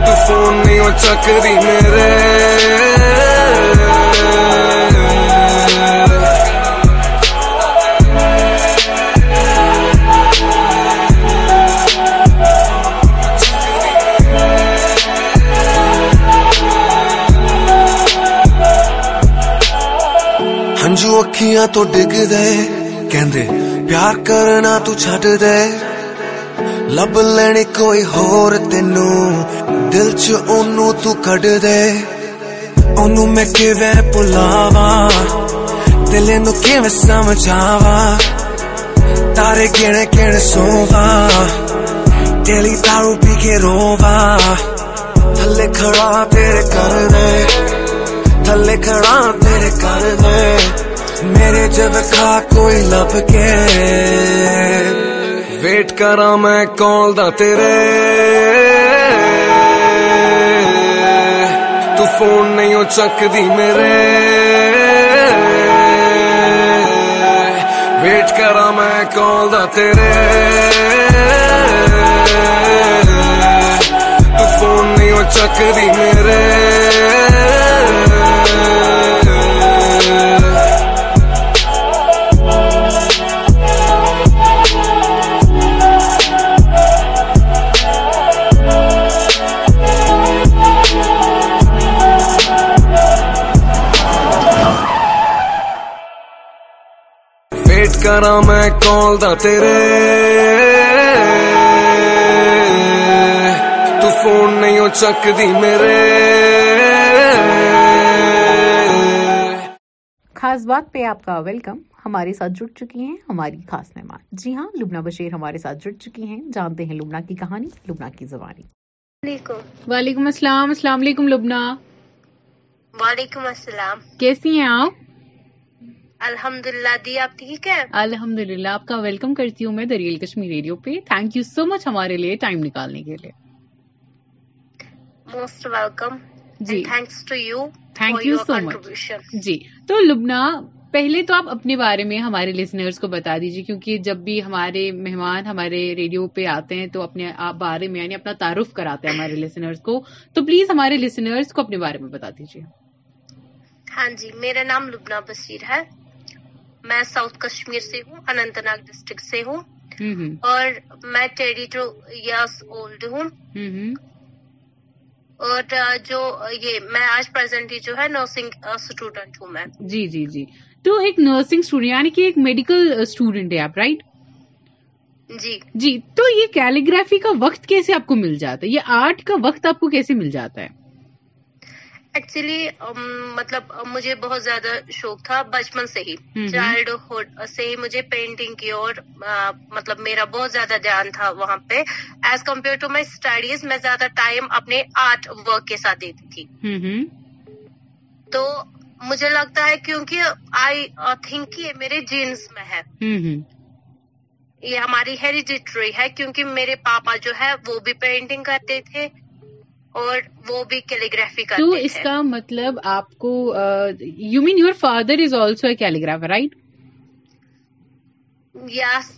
تو فون نہیں وہ چکری میرے ਅੱਖੀਆਂ ਤੋਂ ਡਿੱਗਦੇ ਕਹਿੰਦੇ ਪਿਆਰ ਕਰਨਾ ਤੂੰ ਛੱਡ ਦੇ ਲੱਭ ਲੈਣੀ ਕੋਈ ਹੋਰ ਤੈਨੂੰ ਦਿਲ 'ਚ ਉਹਨੂੰ ਤੂੰ ਕੱਢ ਦੇ ਉਹਨੂੰ ਮੈਂ ਕਿਵੇਂ میرے جب کھا کوئی لب کے ویٹ کرا میں کال دا تیرے تو فون نہیں ہو چک دی میرے ویٹ کرا میں کال تیرے تو فون نہیں چک دی میرے خاص بات پہ آپ کا ویلکم ہمارے ساتھ جڑ چکی ہیں ہماری خاص مہمان جی ہاں لبنا بشیر ہمارے ساتھ جڑ چکی ہیں جانتے ہیں لبنا کی کہانی لبنا کی زبانی وعلیکم السلام السلام علیکم لبنا وعلیکم السلام کیسی ہیں آپ الحمد للہ دی آپ ٹھیک ہے الحمد للہ آپ کا ویلکم کرتی ہوں میں دریل کشمیر ریڈیو پہ تھینک یو سو مچ ہمارے لیے ٹائم نکالنے کے لیے most welcome ji thanks to you thank you so much ji تو لبنا پہلے تو آپ اپنے بارے میں ہمارے لسنرز کو بتا دیجیے کیونکہ جب بھی ہمارے مہمان ہمارے ریڈیو پہ آتے ہیں تو اپنے بارے میں یعنی اپنا تعارف کراتے ہیں ہمارے لسنرز کو تو پلیز ہمارے لسنرز کو اپنے بارے میں بتا دیجیے ہاں جی میرا نام لبنا بشیر ہے میں ساؤتھ کشمیر سے ہوں اننت ناگ ڈسٹرکٹ سے ہوں اور میں ٹیری ٹو ایئرس اولڈ ہوں اور جو یہ میں آج پرزینٹ جو ہے نرسنگ اسٹوڈنٹ ہوں میں جی جی جی تو ایک نرسنگ یعنی کہ ایک میڈیکل اسٹوڈینٹ ہے آپ رائٹ جی جی تو یہ کیلیگرافی کا وقت کیسے آپ کو مل جاتا ہے یہ آرٹ کا وقت آپ کو کیسے مل جاتا ہے ایکچولی um, مطلب um, مجھے بہت زیادہ شوق تھا بچپن سے ہی چائلڈ ہوڈ سے ہی مجھے پینٹنگ کی اور مطلب میرا بہت زیادہ دھیان تھا وہاں پہ as compare to my studies میں زیادہ ٹائم اپنے آرٹ ورک کے ساتھ دیتی تھی تو مجھے لگتا ہے کیونکہ آئی تھنک یہ میرے جینس میں ہے یہ ہماری ہیریڈیٹری ہے کیونکہ میرے پاپا جو ہے وہ بھی پینٹنگ کرتے تھے اور وہ بھی کیلی گرافی تو اس کا مطلب آپ کو you mean your father is also a calligrapher right yes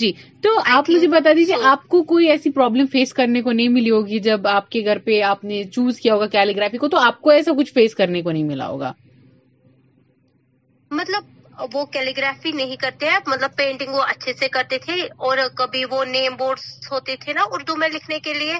جی تو آپ مجھے بتا دیجیے آپ کو کوئی ایسی پرابلم فیس کرنے کو نہیں ملی ہوگی جب آپ کے گھر پہ آپ نے چوز کیا ہوگا کیلی گرافی کو تو آپ کو ایسا کچھ فیس کرنے کو نہیں ملا ہوگا مطلب وہ کیلی گرافی نہیں کرتے ہیں مطلب پینٹنگ وہ اچھے سے کرتے تھے اور کبھی وہ نیم بورڈ ہوتے تھے نا اردو میں لکھنے کے لیے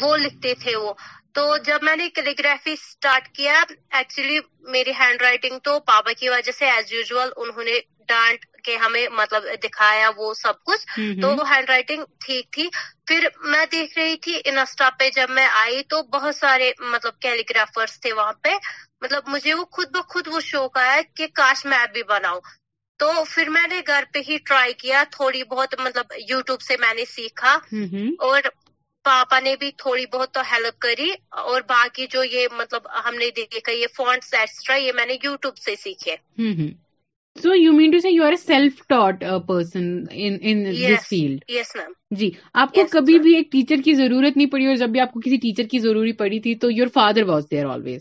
وہ لکھتے تھے وہ تو جب میں نے کیلیگرافی سٹارٹ کیا ایکچولی میری ہینڈ رائٹنگ تو پاپا کی وجہ سے ایز یوزول انہوں نے ڈانٹ کے ہمیں مطلب دکھایا وہ سب کچھ تو وہ ہینڈ رائٹنگ ٹھیک تھی پھر میں دیکھ رہی تھی انسٹا پہ جب میں آئی تو بہت سارے مطلب کیلیگرافرس تھے وہاں پہ مطلب مجھے وہ خود بخود وہ شوق آیا کہ کاش میں بھی بناؤں تو پھر میں نے گھر پہ ہی ٹرائی کیا تھوڑی بہت مطلب یوٹیوب سے میں نے سیکھا اور پاپا نے بھی تھوڑی بہت تو ہیلپ کری اور باقی جو یہ مطلب ہم نے دیکھا یہ فونٹس ایکسٹرا یہ میں نے یو ٹیوب سے سیکھے so you mean to say you are a self taught person field yes ma'am ji آپ کو کبھی بھی ایک ٹیچر کی ضرورت نہیں پڑی اور جب بھی آپ کو کسی ٹیچر کی ضروری پڑی تھی تو your father was there always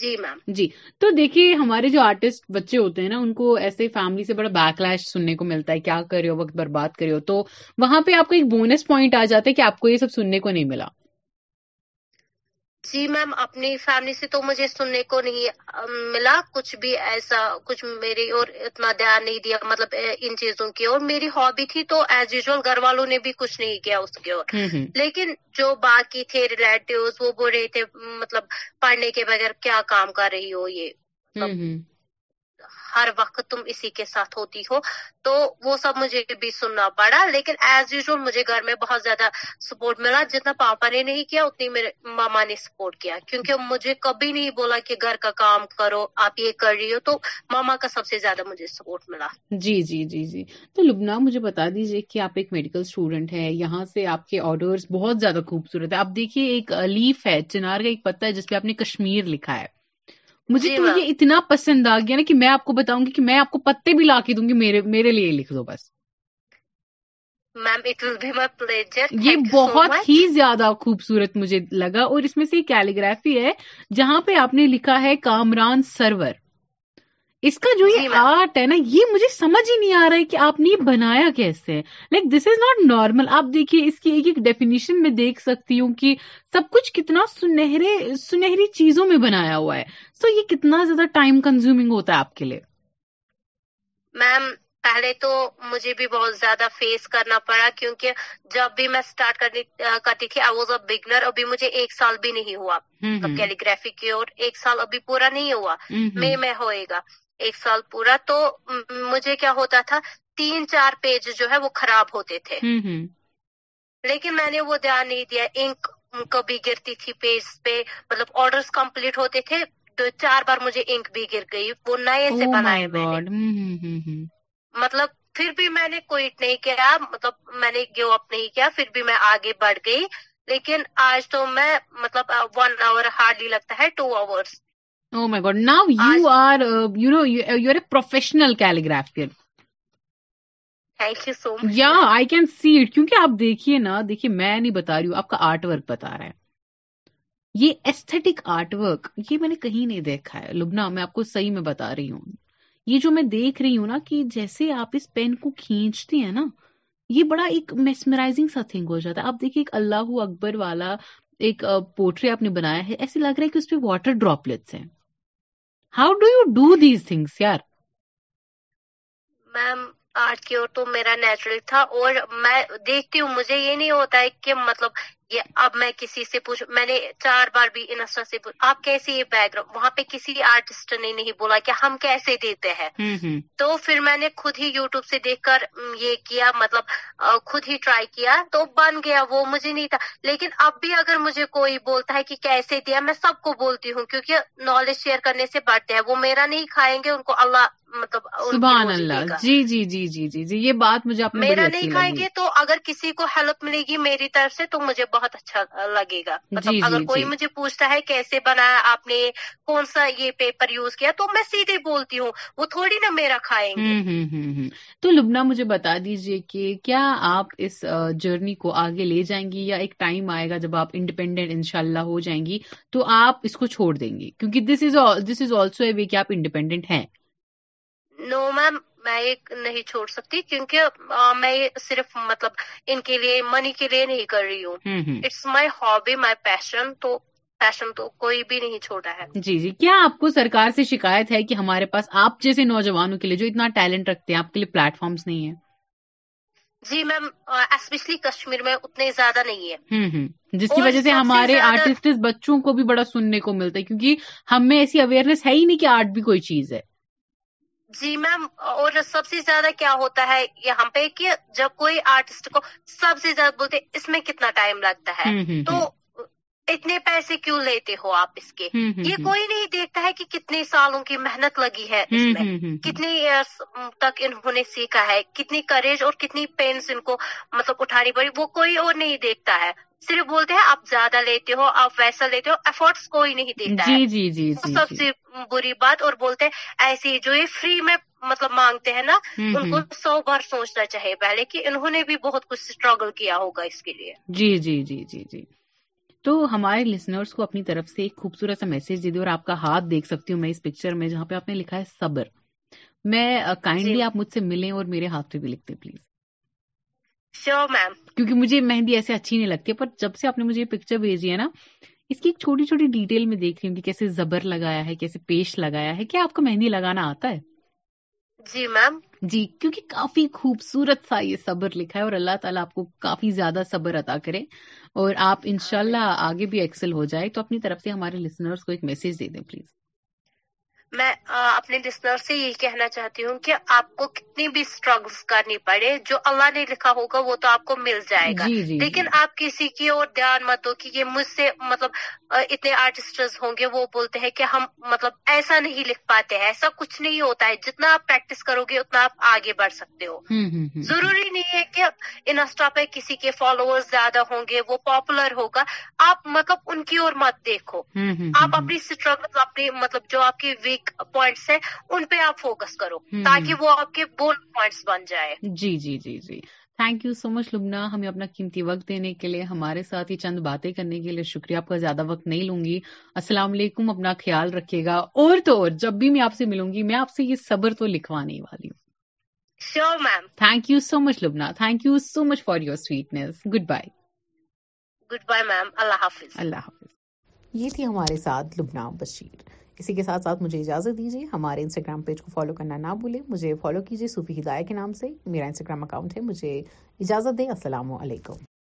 ji ma'am ji تو دیکھیے ہمارے جو آرٹسٹ بچے ہوتے ہیں نا ان کو ایسے فیملی سے بڑا بیک لیش سننے کو ملتا ہے کیا کر رہے ہو وقت برباد کر ایک بونس پوائنٹ آ جاتا ہے کہ آپ کو یہ سب سننے کو نہیں ملا جی میم اپنی فیملی سے تو مجھے سننے کو نہیں ملا کچھ بھی ایسا کچھ میری اور اتنا دھیان نہیں دیا مطلب ان چیزوں کی اور میری ہابی تھی تو ایز یوزل گھر والوں نے بھی کچھ نہیں کیا اس کی اور لیکن جو باقی تھے ریلیٹیوز وہ بول رہے تھے مطلب پڑھنے کے بغیر کیا کام کر رہی ہو یہ ہر وقت تم اسی کے ساتھ ہوتی ہو تو وہ سب مجھے بھی سننا پڑا لیکن ایز یوزول مجھے گھر میں بہت زیادہ سپورٹ ملا جتنا پاپا نے نہیں کیا اتنی میرے ماما نے سپورٹ کیا کیونکہ مجھے کبھی نہیں بولا کہ گھر کا کام کرو آپ یہ کر رہی ہو تو ماما کا سب سے زیادہ مجھے سپورٹ ملا جی جی جی جی تو لبنا مجھے بتا دیجیے کہ آپ ایک میڈیکل اسٹوڈنٹ ہے یہاں سے آپ کے آرڈرز بہت زیادہ خوبصورت ہے آپ دیکھیے ایک لیف ہے چنار کا ایک پتہ ہے جس پہ آپ نے کشمیر لکھا ہے مجھے تو یہ اتنا پسند آ گیا نا کہ میں آپ کو بتاؤں گی کہ میں آپ کو پتے بھی لا کے دوں گی میرے لیے لکھ دو بس یہ بہت ہی زیادہ خوبصورت مجھے لگا اور اس میں سے کیلیگرافی ہے جہاں پہ آپ نے لکھا ہے کامران سرور اس کا جو یہ آرٹ جی ہے نا یہ مجھے سمجھ ہی نہیں آ رہا ہے کہ آپ نے یہ بنایا کیسے like this is not normal آپ دیکھیے اس کی ایک ایک ڈیفینیشن میں دیکھ سکتی ہوں کہ سب کچھ کتنا سنہرے سنہری چیزوں میں بنایا ہوا ہے سو یہ کتنا زیادہ ٹائم کنزیوم ہوتا ہے آپ کے لیے میم پہلے تو مجھے بھی بہت زیادہ فیس کرنا پڑا کیونکہ جب بھی میں اسٹارٹ کرتی تھی آئی واز اے بگنر ابھی مجھے ایک سال بھی نہیں ہوا کیلی گرافی اور ایک سال ابھی پورا نہیں ہوا مے میں ہوئے گا ایک سال پورا تو مجھے کیا ہوتا تھا تین چار پیج جو ہے وہ خراب ہوتے تھے لیکن میں نے وہ دھیان نہیں دیا انک کبھی گرتی تھی پیج پہ مطلب آرڈرز کمپلیٹ ہوتے تھے تو چار بار مجھے انک بھی گر گئی وہ نئے سے oh نے مطلب پھر بھی میں نے کوئٹ نہیں کیا مطلب میں نے گیو اپ نہیں کیا پھر بھی میں آگے بڑھ گئی لیکن آج تو میں مطلب ون آور ہارڈلی لگتا ہے ٹو آورس یا آئی کین سی کیونکہ آپ دیکھیے نا دیکھیے میں نہیں بتا رہی ہوں آپ کا آرٹ ورک بتا رہا ہے یہ ایسے آرٹ ورک یہ میں نے کہیں نہیں دیکھا ہے لبنا میں آپ کو صحیح میں بتا رہی ہوں یہ جو میں دیکھ رہی ہوں نا کہ جیسے آپ اس پین کو کھینچتے ہیں نا یہ بڑا ایک میسمرائزنگ سا تھنگ ہو جاتا ہے آپ دیکھیے ایک اللہ اکبر والا ایک پورٹری آپ نے بنایا ہے ایسے لگ رہا ہے کہ اس پہ واٹر ڈراپلیٹس ہیں how do you do these thing یار میم آرٹ کی اور تو میرا نیچرل تھا اور میں دیکھتی ہوں مجھے یہ نہیں ہوتا ہے کہ مطلب یہ اب میں کسی سے پوچھ میں نے چار بار بھی سے پوچھ آپ کیسے بیک گراؤنڈ وہاں پہ کسی آرٹسٹ نے نہیں بولا کہ ہم کیسے دیتے ہیں تو پھر میں نے خود ہی یوٹیوب سے دیکھ کر یہ کیا مطلب خود ہی ٹرائی کیا تو بن گیا وہ مجھے نہیں تھا لیکن اب بھی اگر مجھے کوئی بولتا ہے کہ کیسے دیا میں سب کو بولتی ہوں کیونکہ نالج شیئر کرنے سے بڑھتے ہیں وہ میرا نہیں کھائیں گے ان کو اللہ مطلب سبحان اللہ جی جی جی جی جی جی یہ بات مجھے میرا نہیں کھائیں گے تو اگر کسی کو ہیلپ ملے گی میری طرف سے تو مجھے بہت اچھا لگے گا جی، مطلب جی، اگر جی۔ کوئی مجھے پوچھتا ہے کیسے بنا آپ نے کون سا یہ پیپر یوز کیا تو میں سیدھے بولتی ہوں وہ تھوڑی نا میرا کھائیں گے تو لبنا مجھے بتا دیجئے کہ کیا آپ اس جرنی کو آگے لے جائیں گی یا ایک ٹائم آئے گا جب آپ انڈیپینڈنٹ ان ہو جائیں گی تو آپ اس کو چھوڑ دیں گی کیونکہ دس از دس از آلسو اے وے کہ آپ انڈیپینڈنٹ ہیں نو میم میں یہ نہیں چھوڑ سکتی کیونکہ میں یہ صرف مطلب ان کے لیے منی کے لیے نہیں کر رہی ہوں اٹس مائی ہابی مائی پیشن تو پیشن تو کوئی بھی نہیں چھوڑا ہے جی جی کیا آپ کو سرکار سے شکایت ہے کہ ہمارے پاس آپ جیسے نوجوانوں کے لیے جو اتنا ٹیلنٹ رکھتے ہیں آپ کے لیے پلیٹ فارمس نہیں ہے جی میم اسپیشلی کشمیر میں اتنے زیادہ نہیں ہے جس کی وجہ سے ہمارے آرٹسٹ بچوں کو بھی بڑا سننے کو ملتا ہے کیونکہ ہم میں ایسی اویئرنیس ہے ہی نہیں کہ آرٹ بھی کوئی چیز ہے جی میم اور سب سے زیادہ کیا ہوتا ہے یہاں پہ کہ جب کوئی آرٹسٹ کو سب سے زیادہ بولتے اس میں کتنا ٹائم لگتا ہے تو اتنے پیسے کیوں لیتے ہو آپ اس کے یہ کوئی نہیں دیکھتا ہے کہ کتنے سالوں کی محنت لگی ہے اس میں کتنی تک انہوں نے سیکھا ہے کتنی کریج اور کتنی پینس ان کو مطلب اٹھانی پڑی وہ کوئی اور نہیں دیکھتا ہے صرف بولتے ہیں آپ زیادہ لیتے ہو آپ ویسا لیتے ہو ایفرٹس کوئی نہیں دیکھتا ہے جی، جی، جی، سب سے بری بات اور بولتے ہیں ایسے ہی جو فری میں مطلب مانگتے ہیں نا ان کو سو بار سوچنا چاہیے پہلے کہ انہوں نے بھی بہت کچھ اسٹرگل کیا ہوگا اس کے لیے جی جی جی جی جی تو ہمارے لسنرس کو اپنی طرف سے ایک خوبصورت سا میسج دے دوں اور آپ کا ہاتھ دیکھ سکتی ہوں میں اس پکچر میں جہاں پہ آپ نے لکھا ہے صبر میں کائنڈلی جی۔ آپ مجھ سے ملیں اور میرے ہاتھ پہ بھی لکھتے پلیز شیور میم کیونکہ مجھے مہندی ایسے اچھی نہیں لگتی پر جب سے آپ نے مجھے پکچر بھیجی ہے نا اس کی ایک چھوٹی چھوٹی ڈیٹیل میں دیکھ رہی ہوں کہ کیسے زبر لگایا ہے کیسے پیش لگایا ہے کیا آپ کو مہندی لگانا آتا ہے جی میم جی کیونکہ کافی خوبصورت سا یہ صبر لکھا ہے اور اللہ تعالیٰ آپ کو کافی زیادہ صبر ادا کرے اور آپ انشاءاللہ شاء آگے بھی ایکسل ہو جائے تو اپنی طرف سے ہمارے لسنرز کو ایک میسج دے دیں پلیز میں اپنے لسنر سے یہی کہنا چاہتی ہوں کہ آپ کو کتنی بھی اسٹرگل کرنی پڑے جو اللہ نے لکھا ہوگا وہ تو آپ کو مل جائے گا جی، جی، جی۔ لیکن آپ کسی کی اور دھیان مت ہو کہ یہ مجھ سے مطلب اتنے آرٹسٹ ہوں گے وہ بولتے ہیں کہ ہم مطلب ایسا نہیں لکھ پاتے ہیں ایسا کچھ نہیں ہوتا ہے جتنا آپ پریکٹس کرو گے اتنا آپ آگے بڑھ سکتے ہو ضروری نہیں ہے کہ انسٹا پہ کسی کے فالوور زیادہ ہوں گے وہ پاپولر ہوگا آپ مطلب ان کی اور مت دیکھو آپ اپنی اسٹرگل اپنی مطلب جو آپ کی ویک پوائنٹس پوائنٹس ہیں ان پہ آپ آپ فوکس کرو تاکہ وہ کے بن جائے جی جی جی جی تھینک یو سو مچ لبنا ہمیں اپنا قیمتی وقت دینے کے لیے ہمارے ساتھ چند باتیں کرنے کے لیے شکریہ آپ کا زیادہ وقت نہیں لوں گی السلام علیکم اپنا خیال رکھے گا اور تو اور جب بھی میں آپ سے ملوں گی میں آپ سے یہ صبر تو لکھوانے والی ہوں sure ma'am thank you so much Lubna thank you so much for your sweetness good bye bye ma'am اللہ حافظ اللہ حافظ یہ تھی ہمارے ساتھ لبنا بشیر اسی کے ساتھ ساتھ مجھے اجازت دیجیے ہمارے انسٹاگرام پیج کو فالو کرنا نہ بھولے مجھے فالو کیجیے صوفی ہدایہ کے نام سے میرا انسٹاگرام اکاؤنٹ ہے مجھے اجازت دیں السلام علیکم